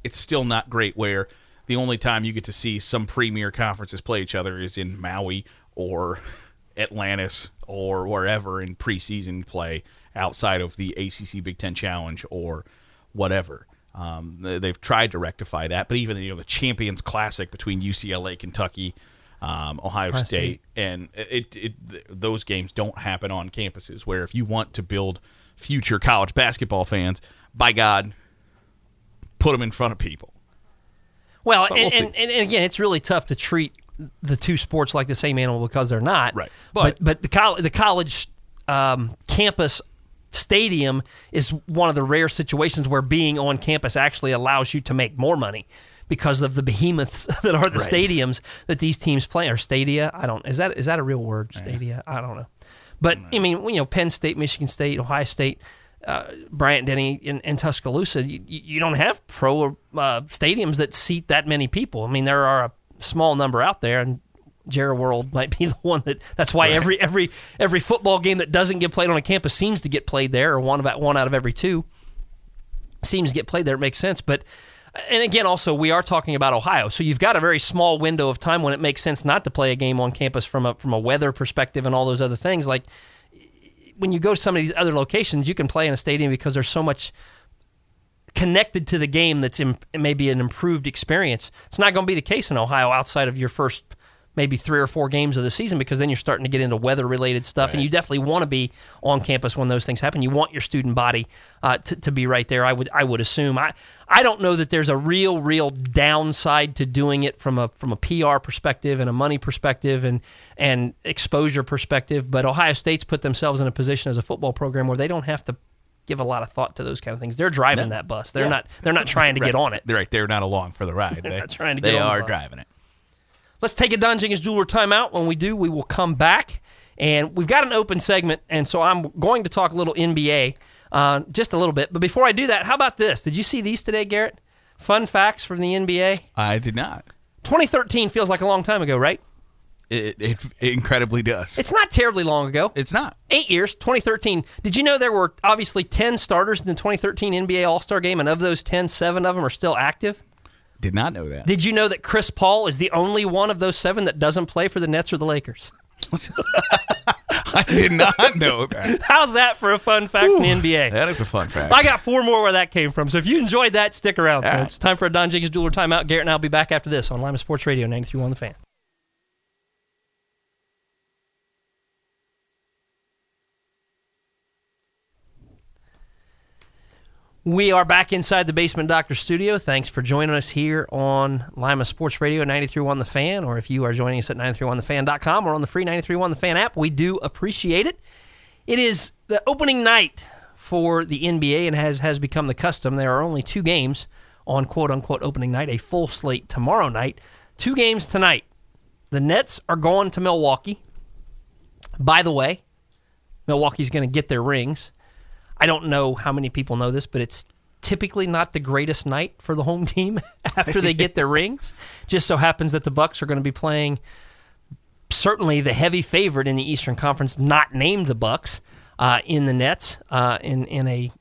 it's still not great. Where the only time you get to see some premier conferences play each other is in Maui or Atlantis or wherever in preseason play outside of the ACC Big Ten Challenge or whatever. Um, they- they've tried to rectify that, but even you know the Champions Classic between UCLA, Kentucky, um, Ohio, State, State. and it, it th- those games don't happen on campuses. Where if you want to build future college basketball fans, by God, put them in front of people. Well, But we'll and, and, and again, it's really tough to treat the two sports like the same animal because they're not. Right. But But- but, the college the college um, campus stadium is one of the rare situations where being on campus actually allows you to make more money because of the behemoths that are the Right. stadiums that these teams play or stadia. I don't is that is that a real word? Stadia. I don't know. But I mean, you know, Penn State, Michigan State, Ohio State, uh, Bryant Denny, and, and Tuscaloosa, you, you don't have pro uh, stadiums that seat that many people. I mean, there are a small number out there, and Jerry World might be the one that. That's why every every every football game that doesn't get played on a campus seems to get played there, or one about one out of every two seems to get played there. It makes sense, but. And again, also we are talking about Ohio, so you've got a very small window of time when it makes sense not to play a game on campus from a from a weather perspective and all those other things. Like when you go to some of these other locations, you can play in a stadium because there's so much connected to the game that's Im- maybe an improved experience. It's not going to be the case in Ohio outside of your first maybe three or four games of the season because then you're starting to get into weather related stuff and you definitely want to be on campus when those things happen you want your student body uh, to, to be right there i would i would assume i i don't know that there's a real real downside to doing it from a from a pr perspective and a money perspective and and exposure perspective but ohio state's put themselves in a position as a football program where they don't have to give a lot of thought to those kind of things they're driving that bus they're Yeah. not they're not trying to get on it They're right. They're not along for the ride. They're not trying to they get on the are bus. driving it. Let's take a Don Jenkins Jeweler timeout. When we do, we will come back. And we've got an open segment, and so I'm going to talk a little NBA uh, just a little bit. But before I do that, how about this? Did you see these today, Garrett? Fun facts from the NBA. I did not. 2013 feels like a long time ago, right? It, it, it incredibly does. It's not terribly long ago. it's not. Eight years, 2013. Did you know there were obviously 10 starters in the 2013 NBA All Star game, and of those 10, seven of them are still active? Did not know that. Did you know that Chris Paul is the only one of those seven that doesn't play for the Nets or the Lakers? I did not know that. How's that for a fun fact in the NBA? That is a fun fact. I got four more where that came from. So if you enjoyed that, stick around, All right. folks. Time for a Don Jenkins Jeweler timeout. Garrett and I will be back after this on Lima Sports Radio 93.1 The Fan. We are back inside the Basement Doctor studio. Thanks for joining us here on Lima Sports Radio 93.1 The Fan, or if you are joining us at 931thefan.com or on the free 93.1 The Fan app, we do appreciate it. It is the opening night for the NBA and has, has become the custom. There are only two games on quote unquote opening night, a full slate tomorrow night. Two games tonight. The Nets are going to Milwaukee. By the way, Milwaukee's going to get their rings. I don't know how many people know this, but it's typically not the greatest night for the home team after they get their rings. Just so happens that the Bucks are going to be playing certainly the heavy favorite in the Eastern Conference, not named the Bucks, uh, in the Nets uh, in in a.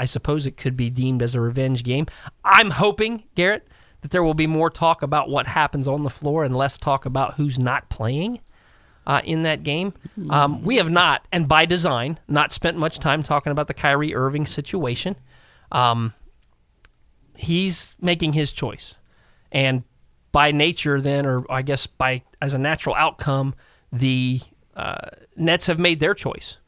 I suppose it could be deemed as a revenge game. I'm hoping, Garrett, that there will be more talk about what happens on the floor and less talk about who's not playing uh, in that game. Um, we have not, and by design, not spent much time talking about the Kyrie Irving situation. Um, he's making his choice, and by nature, then, or I guess by as a natural outcome, the uh, Nets have made their choice.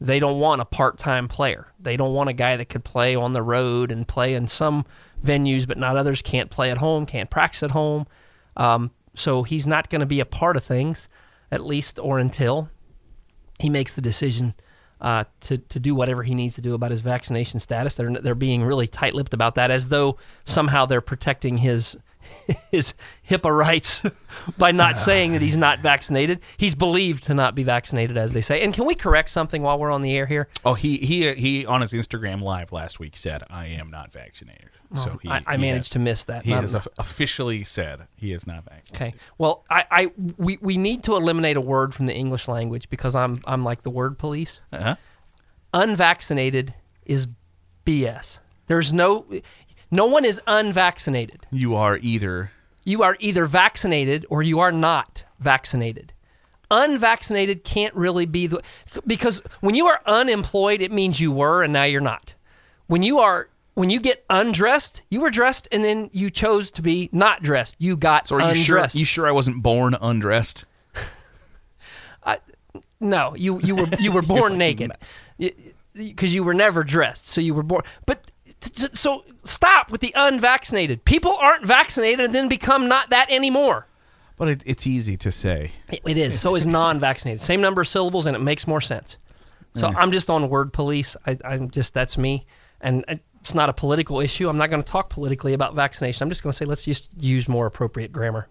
They don't want a part-time player. They don't want a guy that could play on the road and play in some venues, but not others. Can't play at home. Can't practice at home. Um, so he's not going to be a part of things, at least or until he makes the decision uh, to to do whatever he needs to do about his vaccination status. They're they're being really tight-lipped about that, as though somehow they're protecting his his HIPAA rights by not saying that he's not vaccinated. He's believed to not be vaccinated, as they say. And can we correct something while we're on the air here? Oh, he he he on his Instagram live last week said, "I am not vaccinated." So he, I, I he managed has- to miss that. He has enough. officially said he is not vaccinated. Okay. Well, I, I we, we need to eliminate a word from the English language because I'm I'm like the word police. Uh-huh. Unvaccinated is BS. There's no no one is unvaccinated. You are either You are either vaccinated or you are not vaccinated. Unvaccinated can't really be the because when you are unemployed, it means you were and now you're not. When you are when you get undressed, you were dressed and then you chose to be not dressed. You got So are you sure? You sure I wasn't born undressed? no, you you were you were born naked because you were never dressed. So you were born. But so stop with the unvaccinated. People aren't vaccinated and then become not that anymore. But it, it's easy to say. It, it is. So is non-vaccinated. Same number of syllables, and it makes more sense. So mm. I'm just on word police. I, I'm just that's me, and uh, it's not a political issue. I'm not going to talk politically about vaccination. I'm just going to say let's just use more appropriate grammar.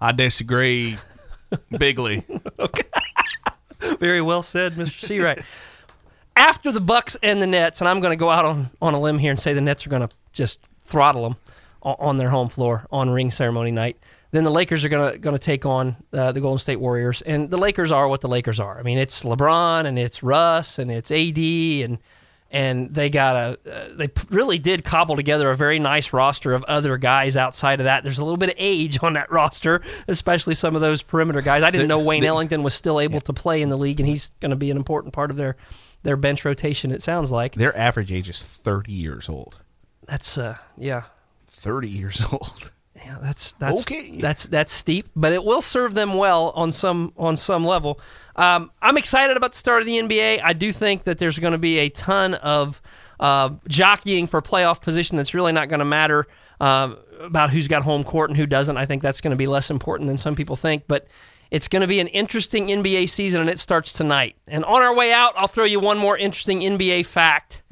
I disagree bigly. okay. Very well said, Mr. Seawright. After the Bucks and the Nets, and I'm going to go out on, on a limb here and say the Nets are going to just throttle them on, their home floor on ring ceremony night. Then the Lakers are going to going to take on uh, the Golden State Warriors, and the Lakers are what the Lakers are. I mean, it's LeBron and it's Russ and it's AD and and they got a uh, they really did cobble together a very nice roster of other guys outside of that. There's a little bit of age on that roster, especially some of those perimeter guys. I didn't know Wayne Ellington was still able to play in the league, and he's going to be an important part of their their bench rotation. It sounds like Their average age is 30 years old. that's uh yeah 30 years old. yeah that's that's Okay. that's that's steep, but it will serve them well on some on some level. Um, I'm excited about the start of the NBA. I do think that there's going to be a ton of uh, jockeying for playoff position. That's really not going to matter um, about who's got home court and who doesn't. I think that's going to be less important than some people think, but. It's going to be an interesting NBA season, and it starts tonight. And on our way out, I'll throw you one more interesting NBA fact.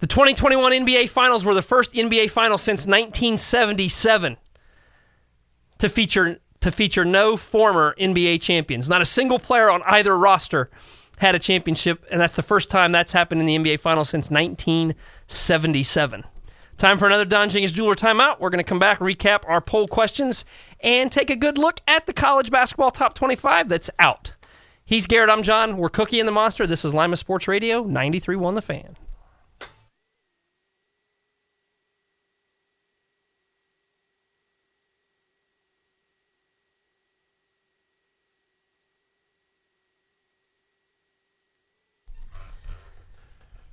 The 2021 NBA Finals were the first NBA Finals since 1977 to feature to feature no former NBA champions. Not a single player on either roster had a championship, and that's the first time that's happened in the NBA Finals since 1977. Time for another Don Jenkins Jeweler timeout. We're going to come back, recap our poll questions, and take a good look at the college basketball top 25 that's out. He's Garrett. I'm John. We're Cookie and the Monster. This is Lima Sports Radio 93.1 The Fan.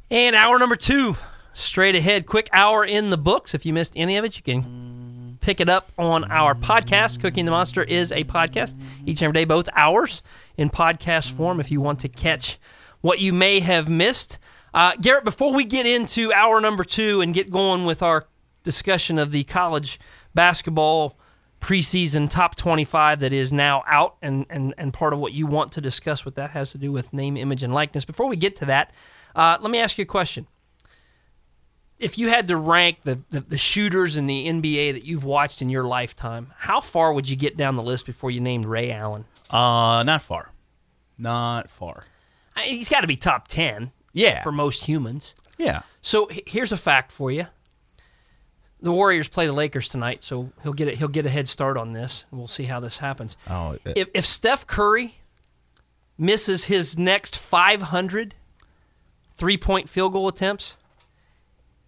And hour number two, straight ahead. Quick hour in the books. If you missed any of it, you can pick it up on our podcast. Cookie and the Monster is a podcast each and every day, both hours in podcast form if you want to catch what you may have missed. Uh, Garrett, before we get into hour number two and get going with our discussion of the college basketball preseason top 25 that is now out and, and, and part of what you want to discuss what that has to do with name image and likeness before we get to that uh, let me ask you a question if you had to rank the, the, the shooters in the nba that you've watched in your lifetime how far would you get down the list before you named ray allen Uh, not far. Not far. I, he's got to be top 10 Yeah. for most humans yeah. So here's a fact for you. The Warriors play the Lakers tonight, so he'll get it. He'll get a head start on this. We'll see how this happens. Oh, it- If, if Steph Curry misses his next 500 three-point field goal attempts,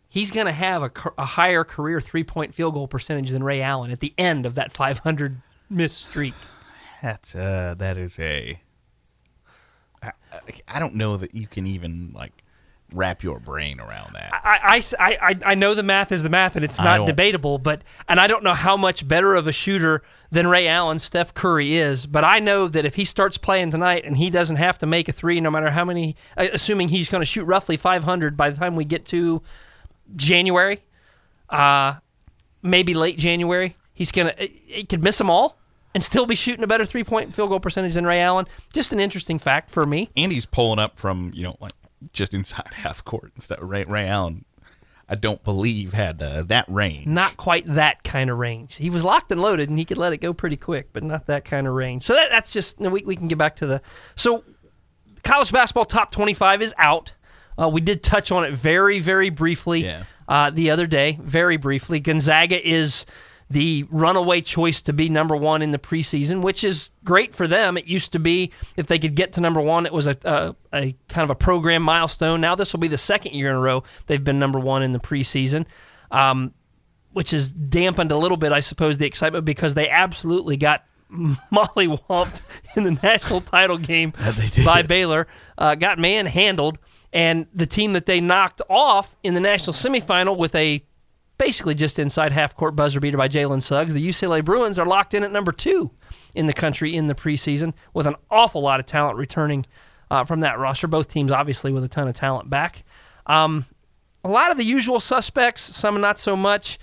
he's going to have a, a higher career three-point field goal percentage than Ray Allen at the end of that 500 miss streak. that's uh that is a I- I don't know that you can even like wrap your brain around that. I, I, I, I know the math is the math, and it's not debatable. But and I don't know how much better of a shooter than Ray Allen, Steph Curry is. But I know that if he starts playing tonight and he doesn't have to make a three, no matter how many, uh, assuming he's going to shoot roughly 500 by the time we get to January, uh, maybe late January, he's gonna he could miss them all and still be shooting a better three point field goal percentage than Ray Allen. Just an interesting fact for me. and he's pulling up from you know like just inside half court and stuff. Ray, Ray Allen, I don't believe had uh, that range. not quite that kind of range. He was locked and loaded, and he could let it go pretty quick, but not that kind of range. So that, that's just we, we can get back to the so college basketball top twenty five is out. Uh, we did touch on it very very briefly Yeah. uh, the other day, very briefly. Gonzaga is the runaway choice to be number one in the preseason, which is great for them. It used to be if they could get to number one, it was a, a, a kind of a program milestone. Now this will be the second year in a row they've been number one in the preseason. Um, which has dampened a little bit, I suppose, the excitement because they absolutely got molly mollywomped in the national title game by Baylor. Uh, got manhandled. And the team that they knocked off in the national semifinal with a basically just inside half court buzzer beater by Jalen Suggs, the UCLA Bruins are locked in at number two in the country in the preseason with an awful lot of talent returning uh, from that roster. Both teams, obviously, with a ton of talent back. Um, a lot of the usual suspects, some not so much.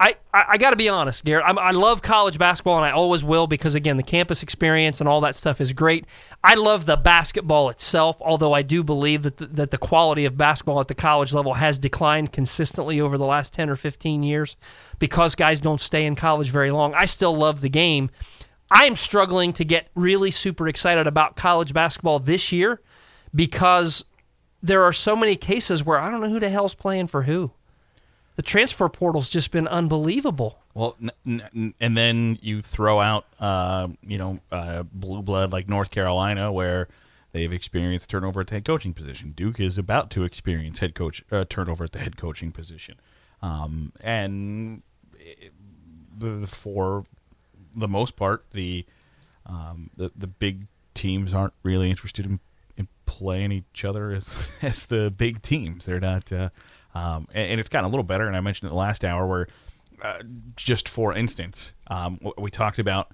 I, I, I got to be honest, Garrett. I'm, i love college basketball, and I always will because, again, the campus experience and all that stuff is great. I love the basketball itself, although I do believe that the, that the quality of basketball at the college level has declined consistently over the last 10 or 15 years because guys don't stay in college very long. I still love the game. I am struggling to get really super excited about college basketball this year because there are so many cases where I don't know who the hell's playing for who. The transfer portal's just been unbelievable. Well, n- n- and then you throw out, uh, you know, uh, blue blood like North Carolina, where they've experienced turnover at the head coaching position. Duke is about to experience head coach uh, turnover at the head coaching position, um, and it, the for the most part, the um, the the big teams aren't really interested in, in playing each other as as the big teams. They're not, uh, um, and, and, it's gotten a little better. And I mentioned it last hour where, uh, just for instance, um, we talked about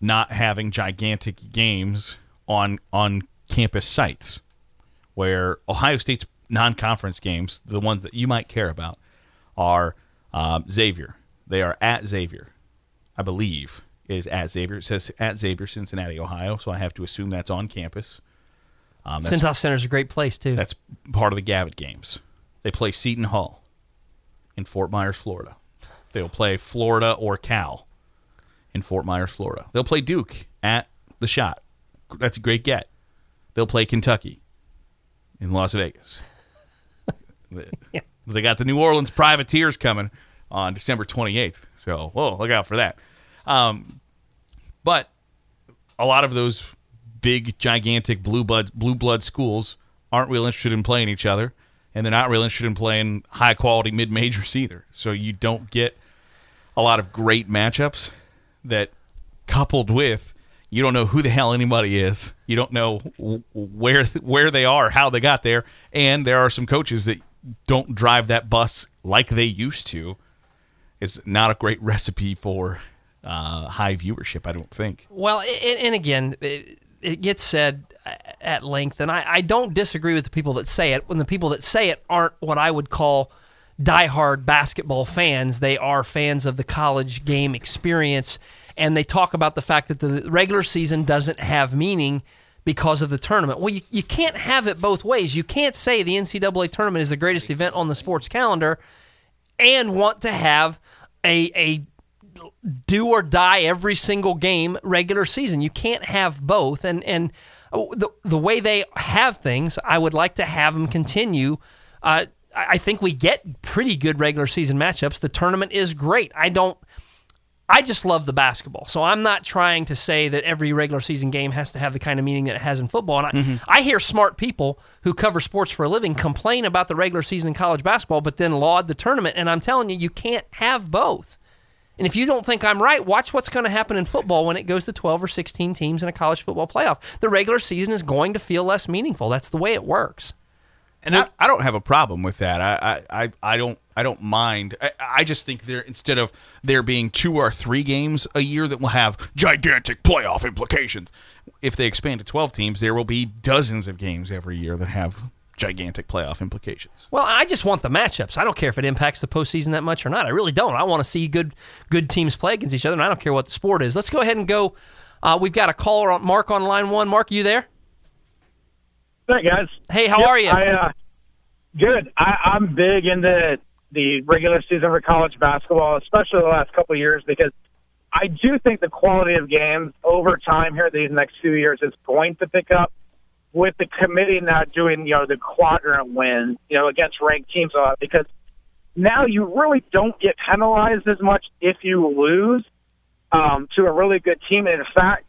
not having gigantic games on on campus sites, where Ohio State's non-conference games, the ones that you might care about, are um, Xavier. They are at Xavier, I believe is at Xavier. It says at Xavier, Cincinnati, Ohio. So I have to assume that's on campus. Um, Cintas Center is a great place too. That's part of the Gavitt games. They play Seton Hall in Fort Myers, Florida. They'll play Florida or Cal in Fort Myers, Florida. They'll play Duke at the Schott. That's a great get. They'll play Kentucky in Las Vegas. yeah. They got the New Orleans Privateers coming on December 28th. So, whoa, look out for that. Um, but a lot of those big, gigantic blue blood blue blood schools aren't real interested in playing each other, and they're not real interested in playing high quality mid majors either. So you don't get a lot of great matchups that coupled with you don't know who the hell anybody is. You don't know where where they are, how they got there, and there are some coaches that don't drive that bus like they used to. It's not a great recipe for uh, high viewership. I don't think. Well, and, and again, it, it, gets said uh, at length, and I, I don't disagree with the people that say it. When the people that say it aren't what I would call diehard basketball fans, they are fans of the college game experience, and they talk about the fact that the regular season doesn't have meaning because of the tournament. Well, you, you can't have it both ways. You can't say the NCAA tournament is the greatest event on the sports calendar and want to have a, a do or die every single game regular season. You can't have both. And and oh, the the way they have things, I would like to have them continue. Uh, I think we get pretty good regular season matchups. The tournament is great. I don't. I just love the basketball. So I'm not trying to say that every regular season game has to have the kind of meaning that it has in football. And I, mm-hmm. I hear smart people who cover sports for a living complain about the regular season in college basketball, but then laud the tournament. And I'm telling you, you can't have both. And if you don't think I'm right, watch what's going to happen in football when it goes to 12 or 16 teams in a college football playoff. The regular season is going to feel less meaningful. That's the way it works. And I, I don't have a problem with that. I, I, I don't I don't mind. I, I just think there instead of there being two or three games a year that will have gigantic playoff implications, if they expand to twelve teams, there will be dozens of games every year that have gigantic playoff implications. Well, I just want the matchups. I don't care if it impacts the postseason that much or not. I really don't. I want to see good good teams play against each other, and I don't care what the sport is. Let's go ahead and go. Uh, we've got a caller on Mark on line one. Mark, are you there? Hey guys. Hey, how yep, are you? I, uh, good. I, I'm big into the regular season for college basketball, especially the last couple of years, because I do think the quality of games over time here these next few years is going to pick up with the committee not doing, you know, the quadrant win, you know, against ranked teams a lot because now you really don't get penalized as much if you lose um, to a really good team. And in fact,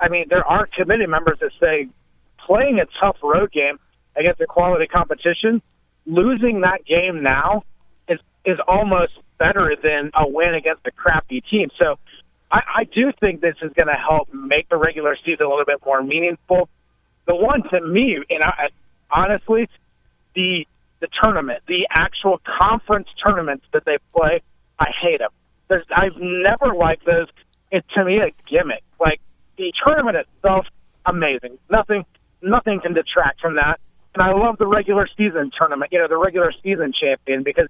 I mean, there are committee members that say playing a tough road game against a quality competition, losing that game now is is almost better than a win against a crappy team. So I, I do think this is going to help make the regular season a little bit more meaningful the one to me, and I honestly, the the tournament, the actual conference tournaments that they play, I hate them. There's, I've never liked those. It's to me a gimmick. Like the tournament itself, amazing. Nothing, nothing can detract from that. And I love the regular season tournament. You know, the regular season champion because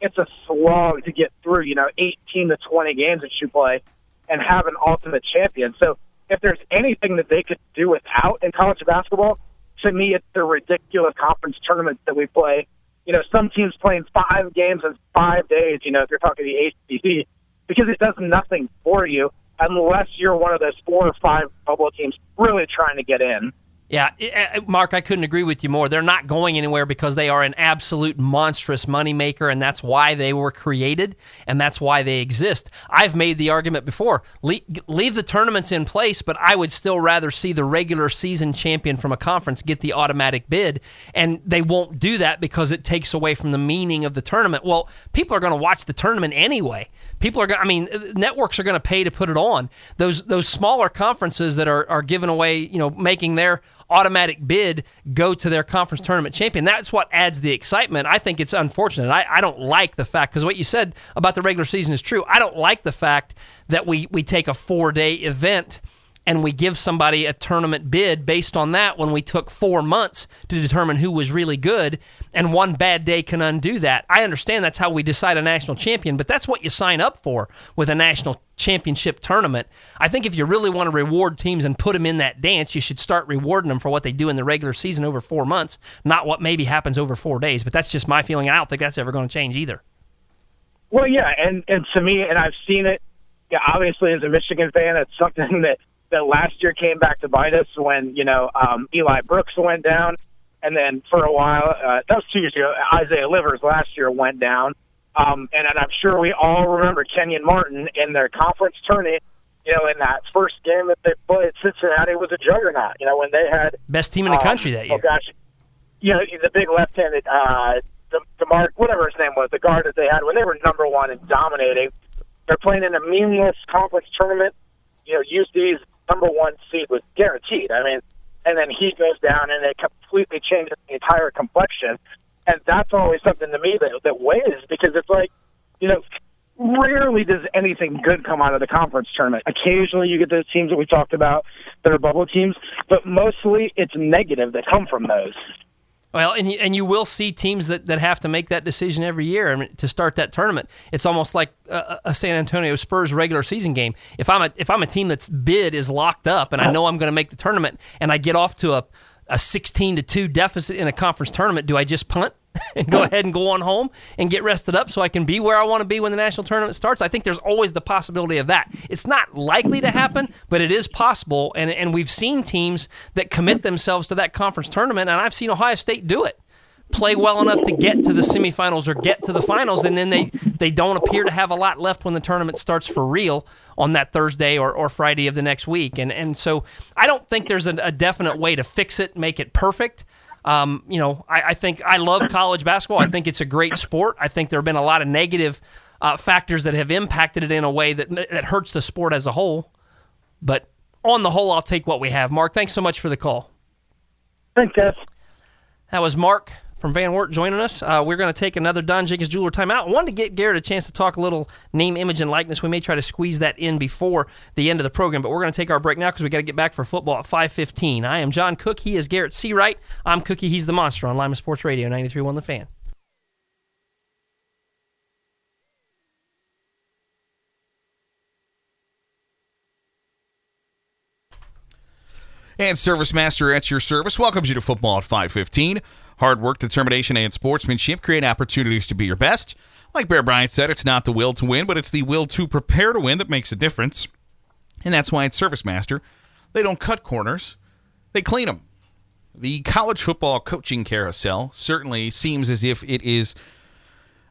it's a slog to get through. You know, 18 to 20 games that you play and have an ultimate champion. So if there's anything that they could do without in college basketball, to me, it's the ridiculous conference tournaments that we play. You know, some teams playing five games in five days. You know, if you're talking the ACC, because it does nothing for you unless you're one of those four or five bubble teams really trying to get in. Yeah, Mark, I couldn't agree with you more. They're not going anywhere because they are an absolute monstrous moneymaker, and that's why they were created, and that's why they exist. I've made the argument before leave, leave the tournaments in place, but I would still rather see the regular season champion from a conference get the automatic bid, and they won't do that because it takes away from the meaning of the tournament. Well, people are going to watch the tournament anyway. People are going. I mean, networks are going to pay to put it on. Those those smaller conferences that are are giving away, you know, making their automatic bid go to their conference tournament champion. That's what adds the excitement. I think it's unfortunate. I, I don't like the fact, because what you said about the regular season is true. I don't like the fact that we, we take a four day event and we give somebody a tournament bid based on that when we took four months to determine who was really good, and one bad day can undo that. I understand that's how we decide a national champion, but that's what you sign up for with a national championship tournament. I think if you really want to reward teams and put them in that dance, you should start rewarding them for what they do in the regular season over four months, not what maybe happens over four days. But that's just my feeling. And I don't think that's ever going to change either. Well, yeah, and and to me, and I've seen it. Yeah, obviously, as a Michigan fan, it's something that that last year came back to bite us when you know um, Eli Brooks went down, and then for a while uh, that was two years ago. Isaiah Livers last year went down, um, and, and I'm sure we all remember Kenyon Martin in their conference tournament. You know, in that first game that they played, Cincinnati was a juggernaut. You know, when they had best team in the um, country that year. Oh gosh, you know the big left-handed uh, the mark whatever his name was, the guard that they had when they were number one and dominating. They're playing in a meaningless conference tournament. You know, UC's number one seed was guaranteed. I mean, and then he goes down and it completely changes the entire complexion. And that's always something to me that, that weighs because it's like, you know, rarely does anything good come out of the conference tournament. Occasionally you get those teams that we talked about that are bubble teams, but mostly it's negative that come from those. Well, and you, and you will see teams that, that have to make that decision every year I mean, to start that tournament. It's almost like a, a, San Antonio Spurs regular season game. If I'm a if I'm a team that's bid is locked up and I know I'm going to make the tournament and I get off to a a 16 to 2 deficit in a conference tournament, do I just punt and go ahead and go on home and get rested up so I can be where I want to be when the national tournament starts? I think there's always the possibility of that. It's not likely to happen, but it is possible. And, and we've seen teams that commit themselves to that conference tournament, and I've seen Ohio State do it play well enough to get to the semifinals or get to the finals, and then they, they don't appear to have a lot left when the tournament starts for real on that Thursday or, or Friday of the next week. And and so I don't think there's a, a definite way to fix it, make it perfect. Um, you know, I, I, think I love college basketball. I think it's a great sport. I think there have been a lot of negative uh, factors that have impacted it in a way that that hurts the sport as a whole. But on the whole, I'll take what we have. Mark, thanks so much for the call. Thanks, Jeff. That was Mark from Van Wert joining us. Uh, we're going to take another Don Jenkins Jeweler timeout. Wanted to get Garrett a chance to talk a little name, image, and likeness. We may try to squeeze that in before the end of the program, but we're going to take our break now because we got to get back for football at 5.15. I am John Cook. He is Garrett Seawright. I'm Cookie. He's the monster on Lima Sports Radio, 93.1 The Fan. And Service Master at your service welcomes you to football at 515. Hard work, determination, and sportsmanship create opportunities to be your best. Like Bear Bryant said, it's not the will to win, but it's the will to prepare to win that makes a difference. And that's why at Service Master, they don't cut corners, they clean them. The college football coaching carousel certainly seems as if it is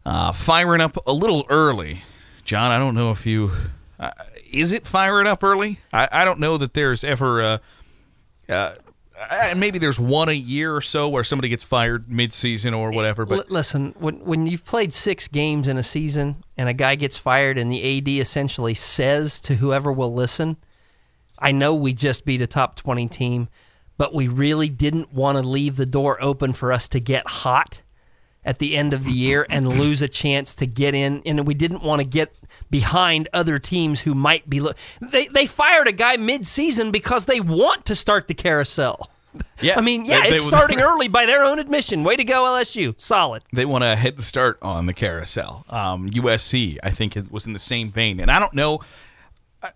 uh, firing up a little early. John, I don't know if you. Uh, is it firing up early? I, I don't know that there's ever. Uh, uh and maybe there's one a year or so where somebody gets fired mid-season or whatever. But listen, when when you've played six games in a season and a guy gets fired and the AD essentially says to whoever will listen, "I know we just beat a top twenty team." but we really didn't want to leave the door open for us to get hot at the end of the year and lose a chance to get in. And we didn't want to get behind other teams who might be. Lo- they they fired a guy mid-season because they want to start the carousel. Yeah, I mean, yeah, they- they it's starting early by their own admission. Way to go, LSU. Solid. they want to hit the start on the carousel. Um, USC, I think, it was in the same vein, and I don't know. I,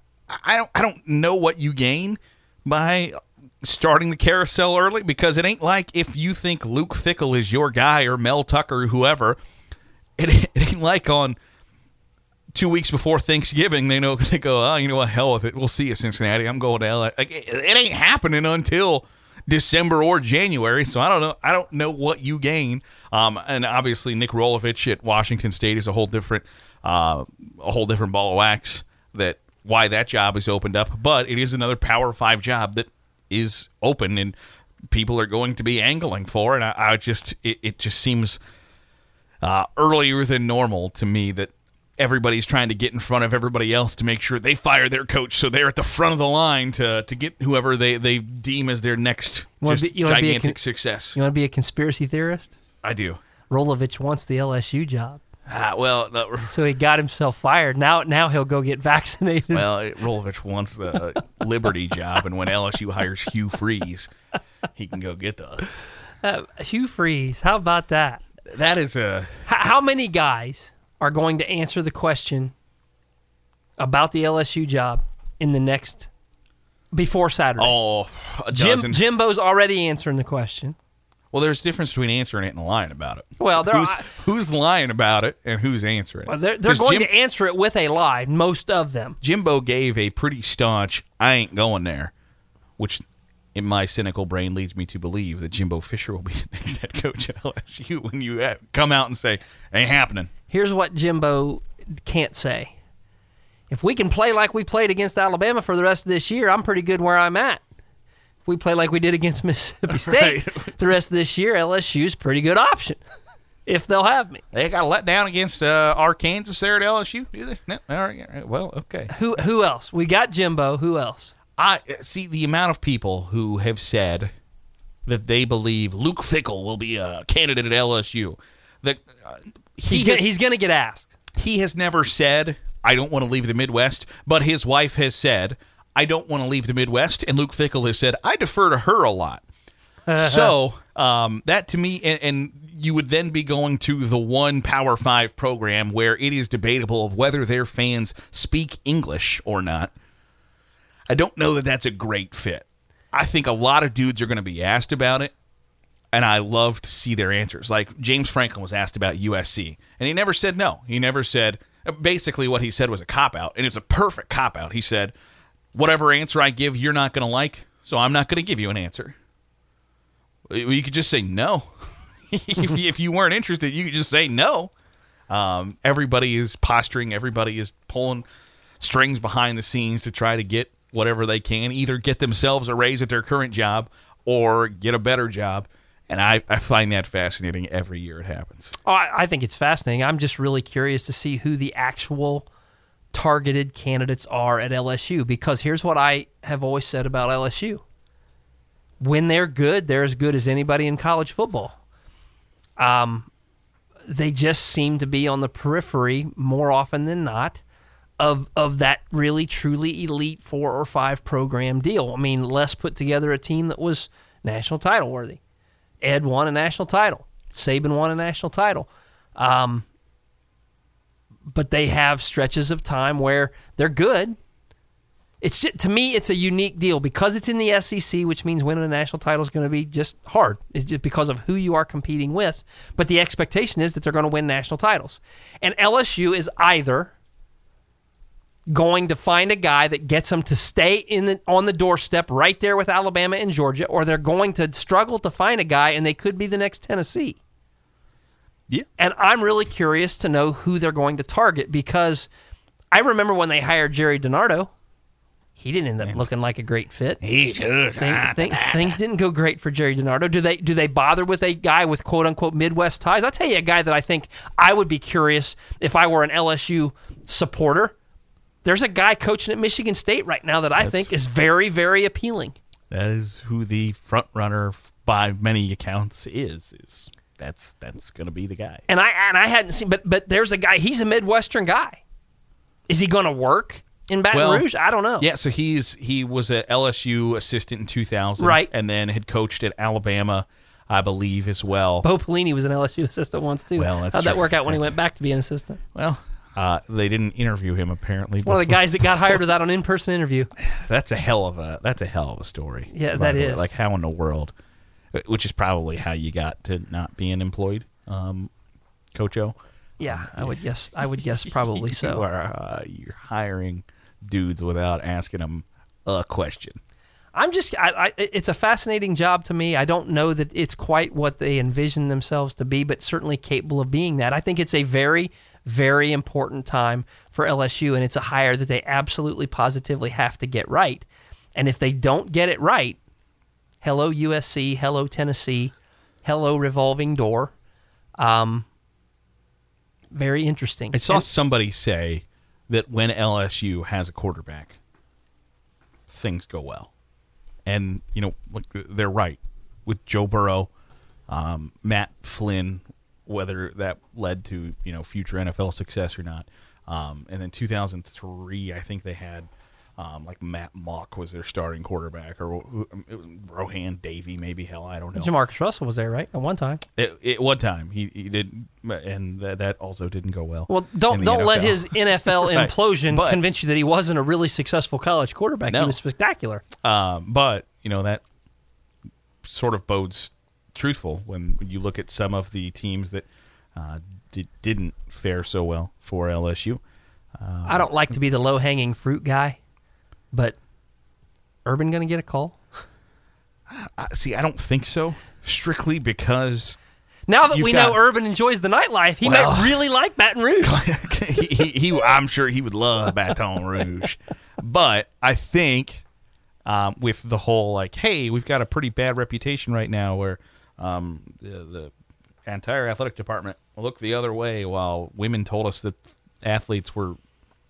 I don't. I don't know what you gain by starting the carousel early because it ain't like if you think Luke Fickell is your guy or Mel Tucker or whoever. It, it ain't like on two weeks before Thanksgiving they know they go oh you know what? Hell with it. We'll see you Cincinnati. I'm going to LA like it, it ain't happening until December or January so I don't know I don't know what you gain. Um, and obviously Nick Rolovich at Washington State is a whole different uh, a whole different ball of wax that why that job is opened up but it is another Power Five job that is open and people are going to be angling for and I, I just it, it just seems uh, earlier than normal to me that everybody's trying to get in front of everybody else to make sure they fire their coach so they're at the front of the line to, to get whoever they, they deem as their next You wanna just be- you wanna be a gigantic con- success. You want to be a conspiracy theorist? I do. Rolovich wants the LSU job, Ah, well, so he got himself fired. Now, now he'll go get vaccinated. well, Rolovich wants the Liberty job, and when LSU hires Hugh Freeze, he can go get the. Uh, Hugh Freeze, how about that? That is a H- how many guys are going to answer the question about the LSU job in the next before Saturday? oh a Jim. Jimbo's already answering the question. Well, there's a difference between answering it and lying about it. Well, there who's, are- who's lying about it and who's answering Well, it? they're, they're going Jim- to answer it with a lie. Most of them. Jimbo gave a pretty staunch "I ain't going there," which in my cynical brain leads me to believe that Jimbo Fisher will be the next head coach at LSU. When you come out and say "ain't happening," Here's what Jimbo can't say. If we can play like we played against Alabama for the rest of this year, I'm pretty good where I'm at. We play like we did against Mississippi State the rest of this year, LSU's pretty good option if they'll have me. they got let down against uh, Arkansas there at LSU. Do they? No. All right. all right. Well, okay. Who who else? We got Jimbo. Who else? I see the amount of people who have said that they believe Luke Fickell will be a candidate at LSU. That uh, he He's has- gonna, he's going to get asked. he has never said I don't want to leave the Midwest, but his wife has said I don't want to leave the Midwest, and Luke Fickell has said I defer to her a lot. so um, that to me, and, and you would then be going to the one Power Five program where it is debatable of whether their fans speak English or not. I don't know that that's a great fit. I think a lot of dudes are going to be asked about it, and I love to see their answers. Like James Franklin was asked about USC, and he never said no. He never said. Basically, what he said was a cop out, and it's a perfect cop out. He said, "Whatever answer I give, you're not going to like, so I'm not going to give you an answer." You could just say no. if, you, if you weren't interested, you could just say no. Um, everybody is posturing. Everybody is pulling strings behind the scenes to try to get whatever they can, either get themselves a raise at their current job or get a better job. And I, I find that fascinating every year it happens. Oh, I, I think it's fascinating. I'm just really curious to see who the actual targeted candidates are at LSU because here's what I have always said about LSU. When they're good, they're as good as anybody in college football. Um, they just seem to be on the periphery more often than not of of that really truly elite four or five program deal. I mean, Les put together a team that was national title worthy. Ed won a national title. Saban won a national title. Um, but they have stretches of time where they're good. It's just, to me, it's a unique deal because it's in the SEC, which means winning a national title is going to be just hard. It's just because of who you are competing with. But the expectation is that they're going to win national titles, and LSU is either going to find a guy that gets them to stay in the, on the doorstep right there with Alabama and Georgia, or they're going to struggle to find a guy and they could be the next Tennessee. Yeah. And I'm really curious to know who they're going to target because I remember when they hired Gerry DiNardo, he didn't end up looking like a great fit. Thing- things, things didn't go great for Gerry DiNardo. Do they do they bother with a guy with quote unquote Midwest ties? I'll tell you a guy that I think I would be curious if I were an LSU supporter. There's a guy coaching at Michigan State right now that I think is very, very appealing. that is who the front runner by many accounts is. Is that's that's going to be the guy. And I and I hadn't seen, but but there's a guy. He's a Midwestern guy. Is he going to work in Baton Well, Rouge? I don't know. Yeah, so he's he was a LSU assistant in 2000, Right. and then had coached at Alabama, I believe, as well. Bo Pelini was an LSU assistant once too. Well, that's How'd that work out when he went back to be an assistant? Well, uh, they didn't interview him apparently. One of the guys that got hired without an in-person interview. That's a hell of a that's a hell of a story. Yeah, that way. Like how in the world, which is probably how you got to not being employed, um, Coach O. Yeah, I would guess. I would guess probably You so. are uh, you're hiring dudes without asking them a question. I'm just. I, I, it's a fascinating job to me. I don't know that it's quite what they envision themselves to be, but certainly capable of being that. I think it's a very, very important time for LSU, and it's a hire that they absolutely, positively have to get right. And if they don't get it right, hello USC, hello Tennessee, hello revolving door. Um, very interesting. I saw And- somebody say that when LSU has a quarterback, things go well, and you know like they're right with Joe Burrow, um, Matt Flynn, whether that led to you know future NFL success or not, um, and then 2003 I think they had. Um, like Matt Mauck was their starting quarterback, or it was Rohan Davey, maybe hell, I don't know. Jamarcus Russell was there, right? At one time. At, one time, he, he did, and that, that also didn't go well. Well, don't don't let his NFL implosion But- convince you that he wasn't a really successful college quarterback. He was spectacular. Um, but you know that sort of bodes truthful when you look at some of the teams that uh, did, didn't fare so well for LSU. I don't like to be the low hanging fruit guy, but Urban going to get a call Uh, see, I don't think so. Strictly because now that You've we got- know Urban enjoys the nightlife. He Well- might really like Baton Rouge. he, he, he, I'm sure he would love Baton Rouge, but I think um, with the whole like, hey, we've got a pretty bad reputation right now, where um, the, the entire athletic department looked the other way while women told us that athletes were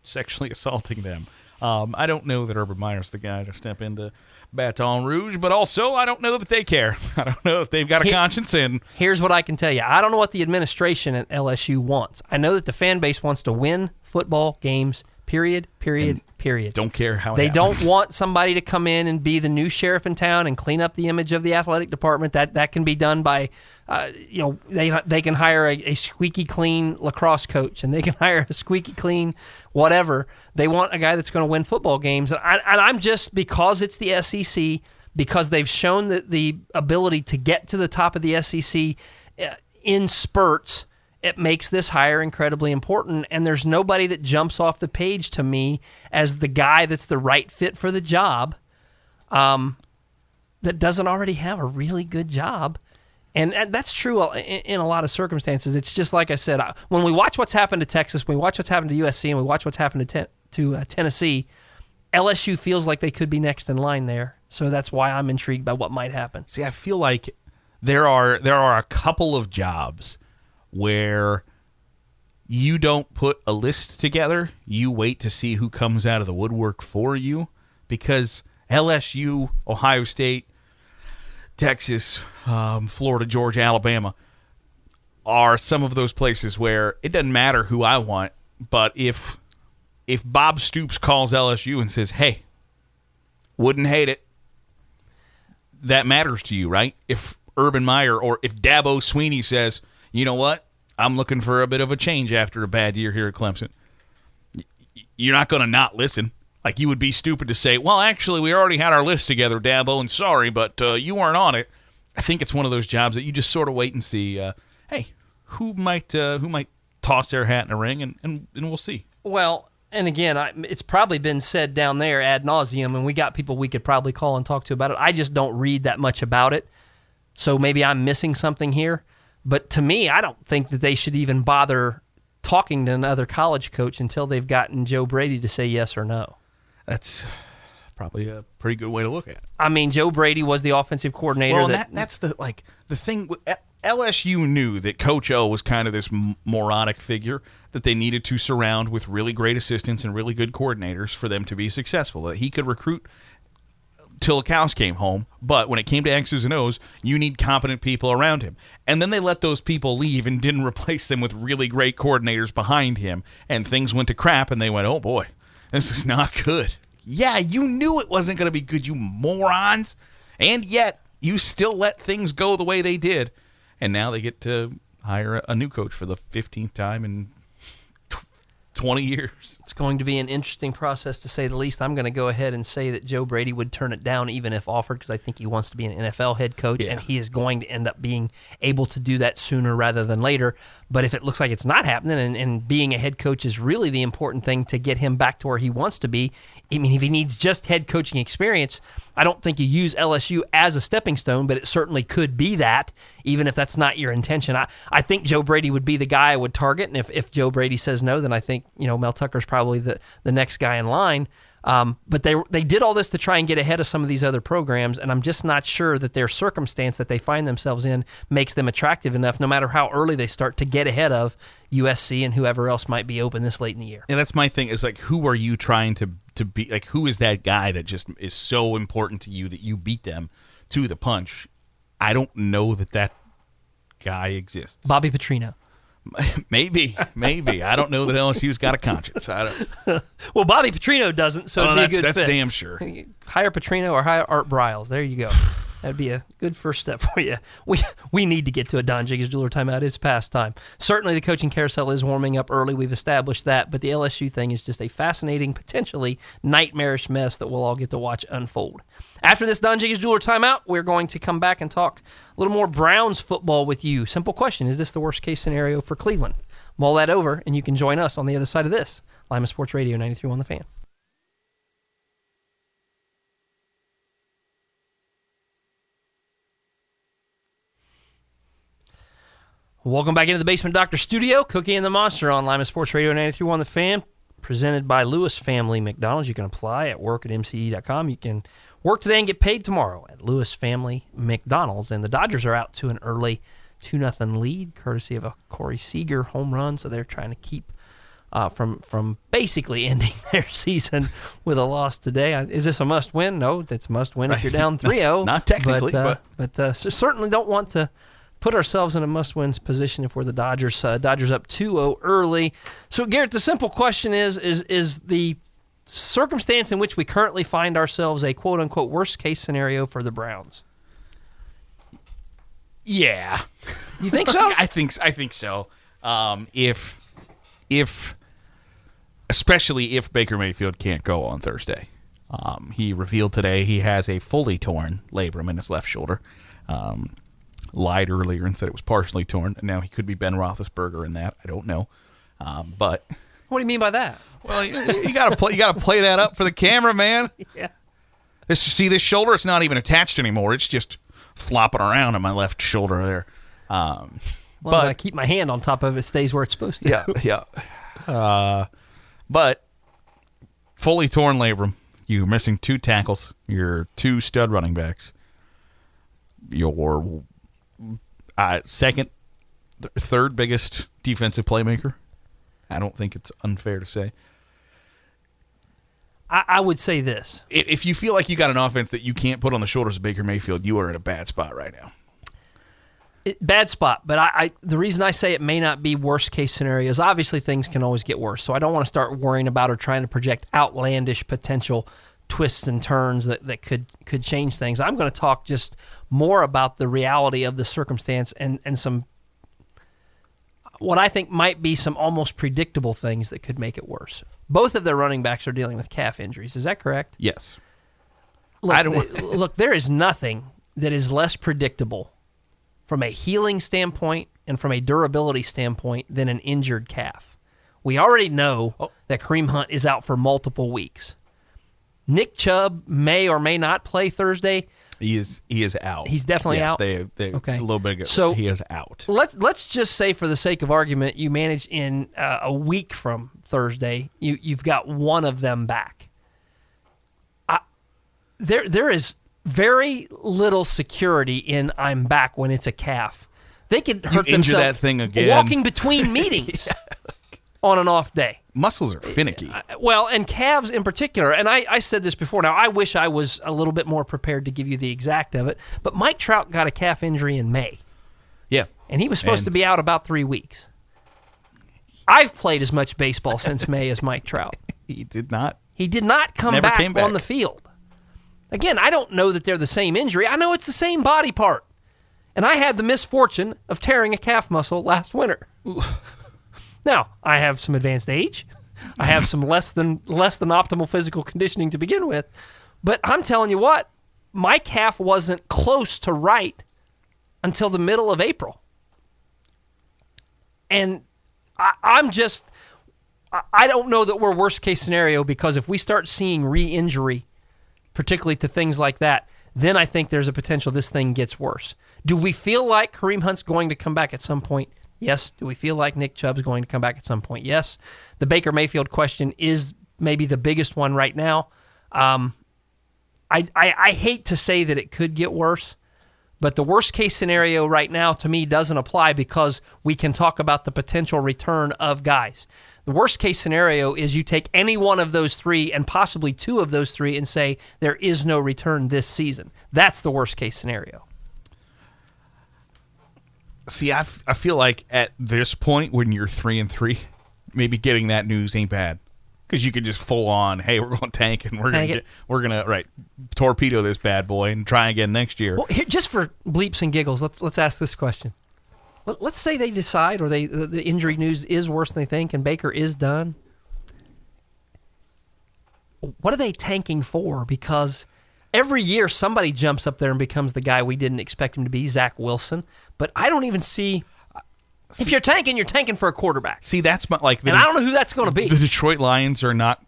sexually assaulting them. Um, I don't know that Urban Meyer's the guy to step into Baton Rouge, but also I don't know that they care. I don't know if they've got a He- conscience and Here's what I can tell you. I don't know what the administration at LSU wants. I know that the fan base wants to win football games. Period. Period. period. don't care how it They happens. don't want somebody to come in and be the new sheriff in town and clean up the image of the athletic department. That that can be done by, uh, you know, they they can hire a, a squeaky clean lacrosse coach and they can hire a squeaky clean whatever. They want a guy that's going to win football games. And, I, and I'm just because it's the SEC because they've shown the, ability to get to the top of the SEC uh, in spurts it makes this hire incredibly important. And there's nobody that jumps off the page to me as the guy that's the right fit for the job um, that doesn't already have a really good job. And, that's true in, in a lot of circumstances. It's just like I said, when we watch what's happened to Texas, when we watch what's happened to USC, and we watch what's happened to, ten, to uh, Tennessee, LSU feels like they could be next in line there. So that's why I'm intrigued by what might happen. See, I feel like there are there are a couple of jobs where you don't put a list together. You wait to see who comes out of the woodwork for you because LSU, Ohio State, Texas, um, Florida, Georgia, Alabama are some of those places where it doesn't matter who I want, but if if Bob Stoops calls LSU and says, "Hey, wouldn't hate it," that matters to you, right? If Urban Meyer or if Dabo Swinney says, you know what, I'm looking for a bit of a change after a bad year here at Clemson, you're not going to not listen. Like you would be stupid to say, well, actually, we already had our list together, Dabo, and sorry, but uh, you weren't on it. I think it's one of those jobs that you just sort of wait and see. Uh, hey, who might uh, who might toss their hat in a ring, and, and, and we'll see. Well, and again, I, it's probably been said down there ad nauseum, and we got people we could probably call and talk to about it. I just don't read that much about it, so maybe I'm missing something here. But to me, I don't think that they should even bother talking to another college coach until they've gotten Joe Brady to say yes or no. That's probably a pretty good way to look at it. I mean, Joe Brady was the offensive coordinator. Well, that, that, that's the like the thing. LSU knew that Coach O was kind of this moronic figure that they needed to surround with really great assistants and really good coordinators for them to be successful. That he could recruit till the cows came home. But when it came to X's and O's, you need competent people around him. And then they let those people leave and didn't replace them with really great coordinators behind him. And things went to crap, and they went, oh boy, this is not good. Yeah, you knew it wasn't going to be good, you morons. And yet, you still let things go the way they did. And now they get to hire a, new coach for the 15th time in 20 years. It's going to be an interesting process to say the least. I'm going to go ahead and say that Joe Brady would turn it down even if offered because I think he wants to be an NFL head coach Yeah. and he is going to end up being able to do that sooner rather than later. But if it looks like it's not happening and, and being a head coach is really the important thing to get him back to where he wants to be, I mean, if he needs just head coaching experience, I don't think you use LSU as a stepping stone, but it certainly could be that, even if that's not your intention. I, I think Joe Brady would be the guy I would target, and if, if Joe Brady says no, then I think you know Mel Tucker's probably the, the next guy in line. Um, but they they did all this to try and get ahead of some of these other programs, and I'm just not sure that their circumstance that they find themselves in makes them attractive enough, no matter how early they start, to get ahead of USC and whoever else might be open this late in the year. And that's my thing is like, who are you trying to to be? Like, who is that guy that just is so important to you that you beat them to the punch? I don't know that that guy exists. Bobby Petrino. maybe, maybe I don't know that LSU's got a conscience. I don't. Well, Bobby Petrino doesn't, so Well, it'd be a that's good that's fit. damn sure. hire Petrino or hire Art Briles. There you go. That'd be a good first step for you. We we need to get to a Don Jacobs jeweler timeout. It's past time. Certainly, the coaching carousel is warming up early. We've established that, but the LSU thing is just a fascinating, potentially nightmarish mess that we'll all get to watch unfold. After this Don Jacobs jeweler timeout, we're going to come back and talk a little more Browns football with you. Simple question: Is this the worst case scenario for Cleveland? Mull that over, and you can join us on the other side of this. Lima Sports Radio 93 on the fan. Welcome back into the Basement Doctor Studio. Cookie and the Monster on Lima Sports Radio ninety three 931 The Fan, presented by Lewis Family McDonald's. You can apply at work at mce.com. You can work today and get paid tomorrow at Lewis Family McDonald's. And the Dodgers are out to an early 2 0 lead, courtesy of a Corey Seager home run. So they're trying to keep uh, from from basically ending their season with a loss today. Uh, Is this a must win? No, that's a must win if you're down 3 0. Not technically, but, uh, but uh, certainly don't want to put ourselves in a must-win position if we're the Dodgers. Uh, Dodgers up 2-0 early. So Garrett, the simple question is: is is the circumstance in which we currently find ourselves a quote-unquote worst-case scenario for the Browns? Yeah, You think so? I think I think so. Um, if if especially if Baker Mayfield can't go on Thursday, um, he revealed today he has a fully torn labrum in his left shoulder. Um, lied earlier and said it was partially torn, and now he could be Ben Roethlisberger in that. I don't know, um, but what do you mean by that? well, you, you gotta play. You gotta play that up for the camera, man. Yeah. This see this shoulder? It's not even attached anymore. It's just flopping around on my left shoulder there. Um, Well, but I keep my hand on top of it, it stays where it's supposed to. yeah, yeah. Uh, but fully torn labrum. You're missing two tackles. You're two stud running backs. Your uh, second, th- third biggest defensive playmaker. I don't think it's unfair to say. I, I would say this. I- If you feel like you got an offense that you can't put on the shoulders of Baker Mayfield, you are in a bad spot right now. it, bad spot, but I, I the reason I say it may not be worst case scenario is obviously things can always get worse. So I don't want to start worrying about or trying to project outlandish potential twists and turns that, that could could change things. I'm going to talk just more about the reality of the circumstance and and some what I think might be some almost predictable things that could make it worse. Both of their running backs are dealing with calf injuries. Is that correct? Yes. Look, I don't- look, there is nothing that is less predictable from a healing standpoint and from a durability standpoint than an injured calf. We already know Oh. that Kareem Hunt is out for multiple weeks. Nick Chubb may or may not play Thursday. He is he is out. He's definitely Yes, out? They, they Okay. a little bit ago. So- he is out. Let's let's just say, for the sake of argument, you manage in uh, a week from Thursday. You you've got one of them back. I, there there is very little security in I'm back when it's a calf. They could hurt injure themselves that thing again. walking between meetings. On an off day. Muscles are finicky. Uh, well, and calves in particular, and I, I said this before. Now, I wish I was a little bit more prepared to give you the exact of it, but Mike Trout got a calf injury in May, Yeah. and he was supposed And- to be out about three weeks. I've played as much baseball since May as Mike Trout. He did not. He did not come back, back. on the field. Again, I don't know that they're the same injury. I know it's the same body part. And I had the misfortune of tearing a calf muscle last winter. Now, I have some advanced age. I have some less than less than optimal physical conditioning to begin with. But I'm telling you what, my calf wasn't close to right until the middle of April. And I, I'm just I don't know that we're worst case scenario because if we start seeing re injury, particularly to things like that, then I think there's a potential this thing gets worse. Do we feel like Kareem Hunt's going to come back at some point? Yes. Do we feel like Nick Chubb's going to come back at some point? Yes. The Baker Mayfield question is maybe the biggest one right now. Um, I, I, I hate to say that it could get worse, but the worst case scenario right now to me doesn't apply because we can talk about the potential return of guys. The worst case scenario is you take any one of those three and possibly two of those three and say there is no return this season. That's the worst case scenario. See, I, f- I feel like at this point when you're three and three, maybe getting that news ain't bad because you could just full on, hey, we're going to tank and we're gonna get, we're gonna right torpedo this bad boy and try again next year. Well, here, just for bleeps and giggles, let's let's ask this question. Let, let's say they decide, or they the, the injury news is worse than they think, and Baker is done. What are they tanking for? Because every year somebody jumps up there and becomes the guy we didn't expect him to be, Zach Wilson. But I don't even see. If you're tanking, you're tanking for a quarterback, See, that's my, like the, and I don't know who that's going to be. the Detroit Lions are not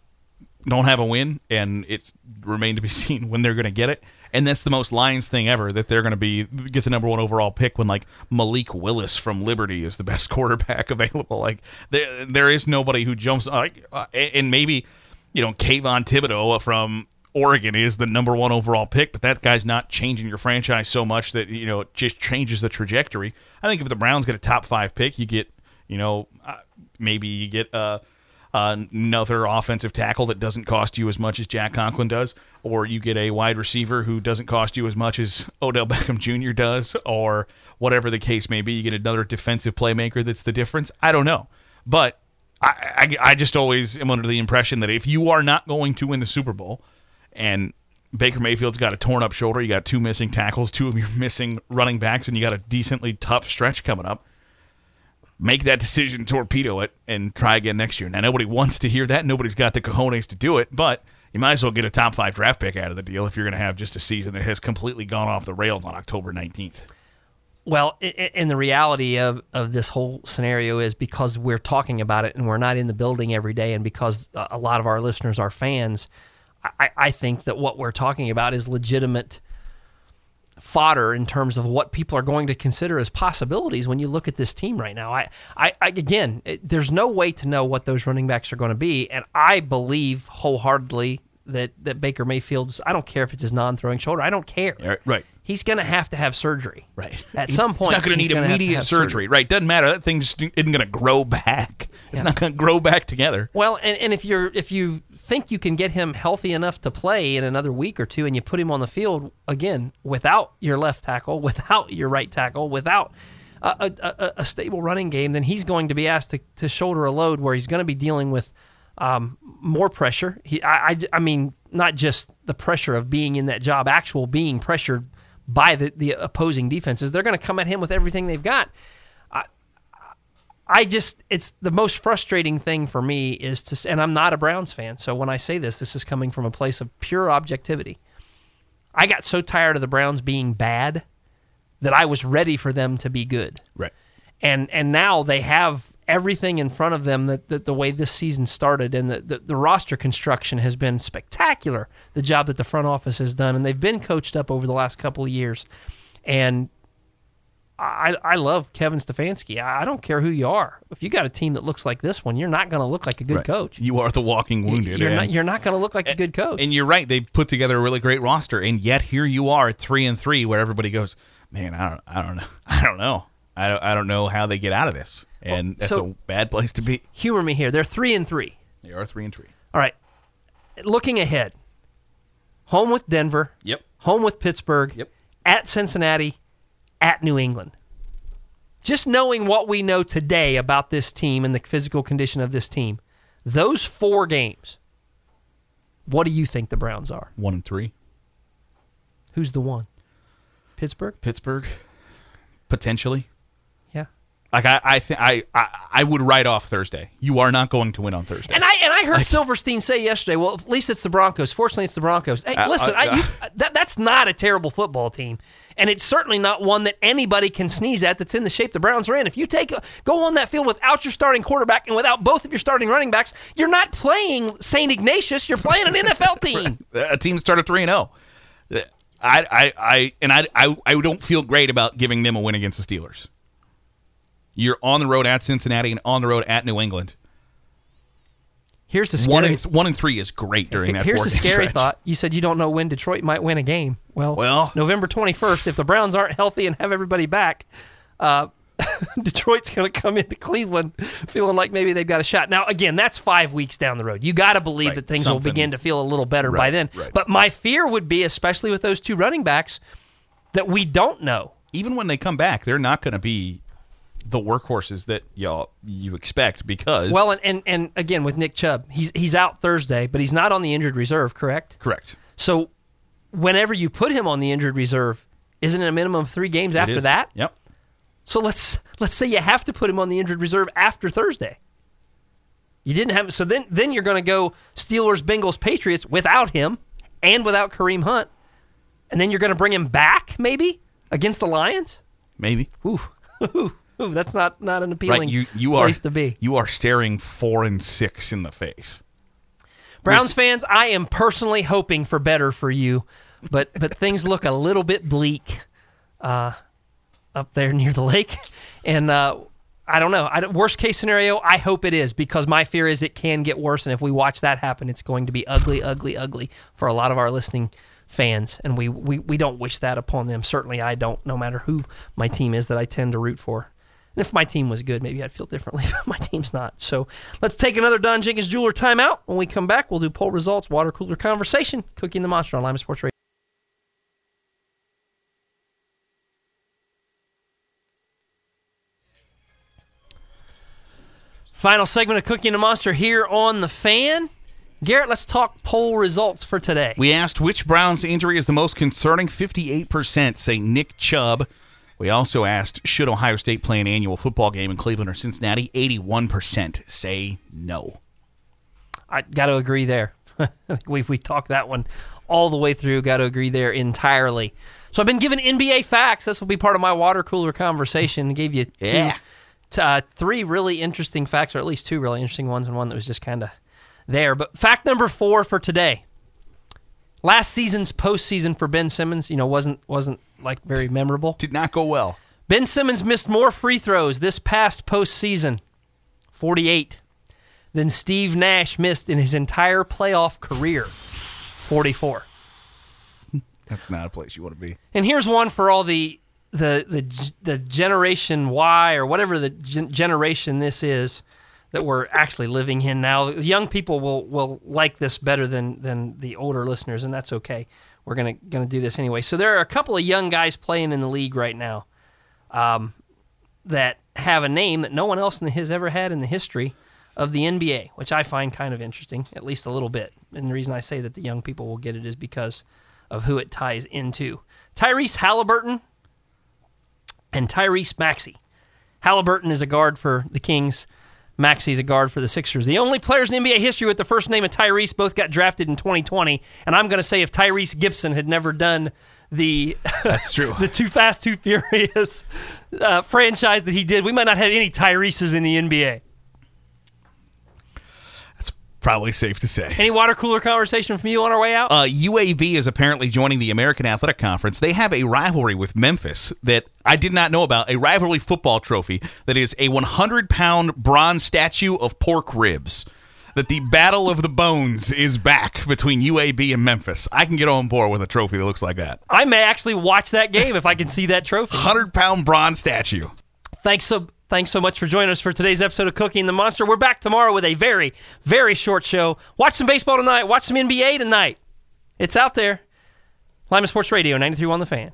don't have a win, and it's remain to be seen when they're going to get it. And that's the most Lions thing ever that they're going to be get the number one overall pick when like Malik Willis from Liberty is the best quarterback available. Like there there is nobody who jumps like uh, and maybe you know Kayvon Thibodeaux from Oregon is the number one overall pick, but that guy's not changing your franchise so much that you know it just changes the trajectory. I think if the Browns get a top five pick, you get you know uh, maybe you get uh, another offensive tackle that doesn't cost you as much as Jack Conklin does, or you get a wide receiver who doesn't cost you as much as Odell Beckham Jr. does, or whatever the case may be. You get another defensive playmaker that's the difference. I don't know, but. I, I, I just always am under the impression that if you are not going to win the Super Bowl, and Baker Mayfield's got a torn up shoulder, you got two missing tackles, two of your missing running backs, and you got a decently tough stretch coming up. Make that decision, torpedo it, and try again next year. Now, nobody wants to hear that. Nobody's got the cojones to do it, but you might as well get a top five draft pick out of the deal if you're going to have just a season that has completely gone off the rails on October 19th. Well, and the reality of, of this whole scenario is because we're talking about it and we're not in the building every day, and because a lot of our listeners are fans, I, I think that what we're talking about is legitimate fodder in terms of what people are going to consider as possibilities when you look at this team right now. I, I, I again, it, there's no way to know what those running backs are going to be, and I believe wholeheartedly that that Baker Mayfield's. I don't care if it's his non-throwing shoulder. I don't care. Right, right. He's going to have to have surgery. Right. At some point, He's not going to need have immediate have surgery. Right. Doesn't matter. That thing just isn't going to grow back. It's not going to grow back together. Well, and, and if you're if you think you can get him healthy enough to play in another week or two, and you put him on the field again without your left tackle, without your right tackle, without a, a, a, stable running game, then he's going to be asked to, to shoulder a load where he's going to be dealing with um, more pressure. He, I, I, I mean, not just the pressure of being in that job, actual being pressured by the, the opposing defenses. They're going to come at him with everything they've got. I just it's the most frustrating thing for me is to and I'm not a Browns fan, so when I say this this is coming from a place of pure objectivity. I got so tired of the Browns being bad that I was ready for them to be good. Right. And and now they have everything in front of them that, that the way this season started and the, the, the roster construction has been spectacular. The job that the front office has done and they've been coached up over the last couple of years. And I, I love Kevin Stefanski. I I don't care who you are. If you got a team that looks like this one, you're not going to look like a good coach. You are the walking wounded. You're and- not. You're not going to look like a good coach. And you're right; they put together a really great roster, and yet here you are at three and three, where everybody goes, "Man, I don't, I don't know, I don't know, I don't, I don't know how they get out of this." and that's so- a bad place to be. Humor me here. They're three and three. They are three and three. All right. Looking ahead, home with Denver, Yep. home with Pittsburgh, Yep. at Cincinnati, at New England. Just knowing what we know today about this team and the physical condition of this team, those four games, what do you think the Browns are? One and three. Who's the one? Pittsburgh? Pittsburgh, potentially. Like I, I think I, I, would write off Thursday. You are not going to win on Thursday. And I and I heard Silverstein say yesterday, well, at least it's the Broncos. Fortunately, it's the Broncos. Hey, Uh, listen, uh, I, you, that, that's not a terrible football team, and it's certainly not one that anybody can sneeze at. That's in the shape the Browns are in. If you take go on that field without your starting quarterback and without both of your starting running backs, you're not playing Saint Ignatius. You're playing an NFL team. a team started three and zero. I, I, I, and I, I, I don't feel great about giving them a win against the Steelers. You're on the road at Cincinnati and on the road at New England. Here's the One scary. and one and three is great during that. Here's the scary stretch. thought. You said you don't know when Detroit might win a game. Well, Well- November 21st, if the Browns aren't healthy and have everybody back, uh, Detroit's going to come into Cleveland feeling like maybe they've got a shot. Now, again, that's five weeks down the road. You got to believe Right, that things will begin to feel a little better by then. right. But my fear would be, especially with those two running backs, that we don't know. Even when they come back, they're not going to be the workhorses that y'all you expect because Well, and, and, and again, with Nick Chubb, he's, he's out Thursday, but he's not on the injured reserve, correct? correct. So whenever you put him on the injured reserve, isn't it a minimum of three games It after is. that? Yep. So let's let's say you have to put him on the injured reserve after Thursday. You didn't have so then then you're going to go Steelers, Bengals, Patriots without him and without Kareem Hunt, and then you're going to bring him back maybe against the Lions. Maybe. Ooh, ooh, that's not not an appealing Right. You you are place to be. You are staring four and six in the face. Browns fans, I am personally hoping for better for you, but but things look a little bit bleak uh, up there near the lake, and uh, I don't know. I don't, worst case scenario, I hope it is because my fear is it can get worse, and if we watch that happen, it's going to be ugly, ugly, ugly for a lot of our listening fans, and we we, we don't wish that upon them. Certainly, I don't. No matter who my team is that I tend to root for. And if my team was good, maybe I'd feel differently, but my team's not. So let's take another Don Jenkins Jeweler timeout. When we come back, we'll do poll results, water cooler conversation, Cookie and the Monster on Lima Sports Radio. Final segment of Cookie and the Monster here on the fan. Garrett, let's talk poll results for today. We asked which Browns injury is the most concerning. 58% say Nick Chubb. We also asked should Ohio State play an annual football game in Cleveland or Cincinnati? 81% say no. I got to agree there. we we talked that one all the way through. Got to agree there entirely. So I've been given NBA facts. This will be part of my water cooler conversation. I gave you two, Yeah. t- uh, three really interesting facts, or at least two really interesting ones, and one that was just kind of there. But fact number four for today: last season's postseason for Ben Simmons, you know, wasn't wasn't like very memorable. Did not go well. Ben Simmons missed more free throws this past postseason, 48, than Steve Nash missed in his entire playoff career, 44. That's not a place you want to be. And here's one for all the the the the generation Y or whatever the gen- generation this is that we're actually living in now. Young people will will like this better than than the older listeners, and that's okay. We're gonna gonna do this anyway. So there are a couple of young guys playing in the league right now, um, that have a name that no one else has ever had in the history of the NBA, which I find kind of interesting, at least a little bit. And the reason I say that the young people will get it is because of who it ties into. Tyrese Halliburton and Tyrese Maxey. Halliburton is a guard for the Kings. Maxey's a guard for the Sixers. The only players in NBA history with the first name of Tyrese both got drafted in 2020. And I'm going to say if Tyrese Gibson had never done the That's true. the Too Fast, Too Furious uh, franchise that he did, we might not have any Tyreses in the NBA. That's probably safe to say. Any water cooler conversation from you on our way out? Uh, UAB is apparently joining the American Athletic Conference. They have a rivalry with Memphis that I did not know about. A rivalry football trophy that is a 100 pound bronze statue of pork ribs. That the Battle of the Bones is back between UAB and Memphis. I can get on board with a trophy that looks like that. I may actually watch that game if I can see that trophy. 100 pound bronze statue. Thanks so Thanks so much for joining us for today's episode of Cookie and the Monster. We're back tomorrow with a very, very short show. Watch some baseball tonight. Watch some NBA tonight. It's out there. Lima Sports Radio, 93 on the fan.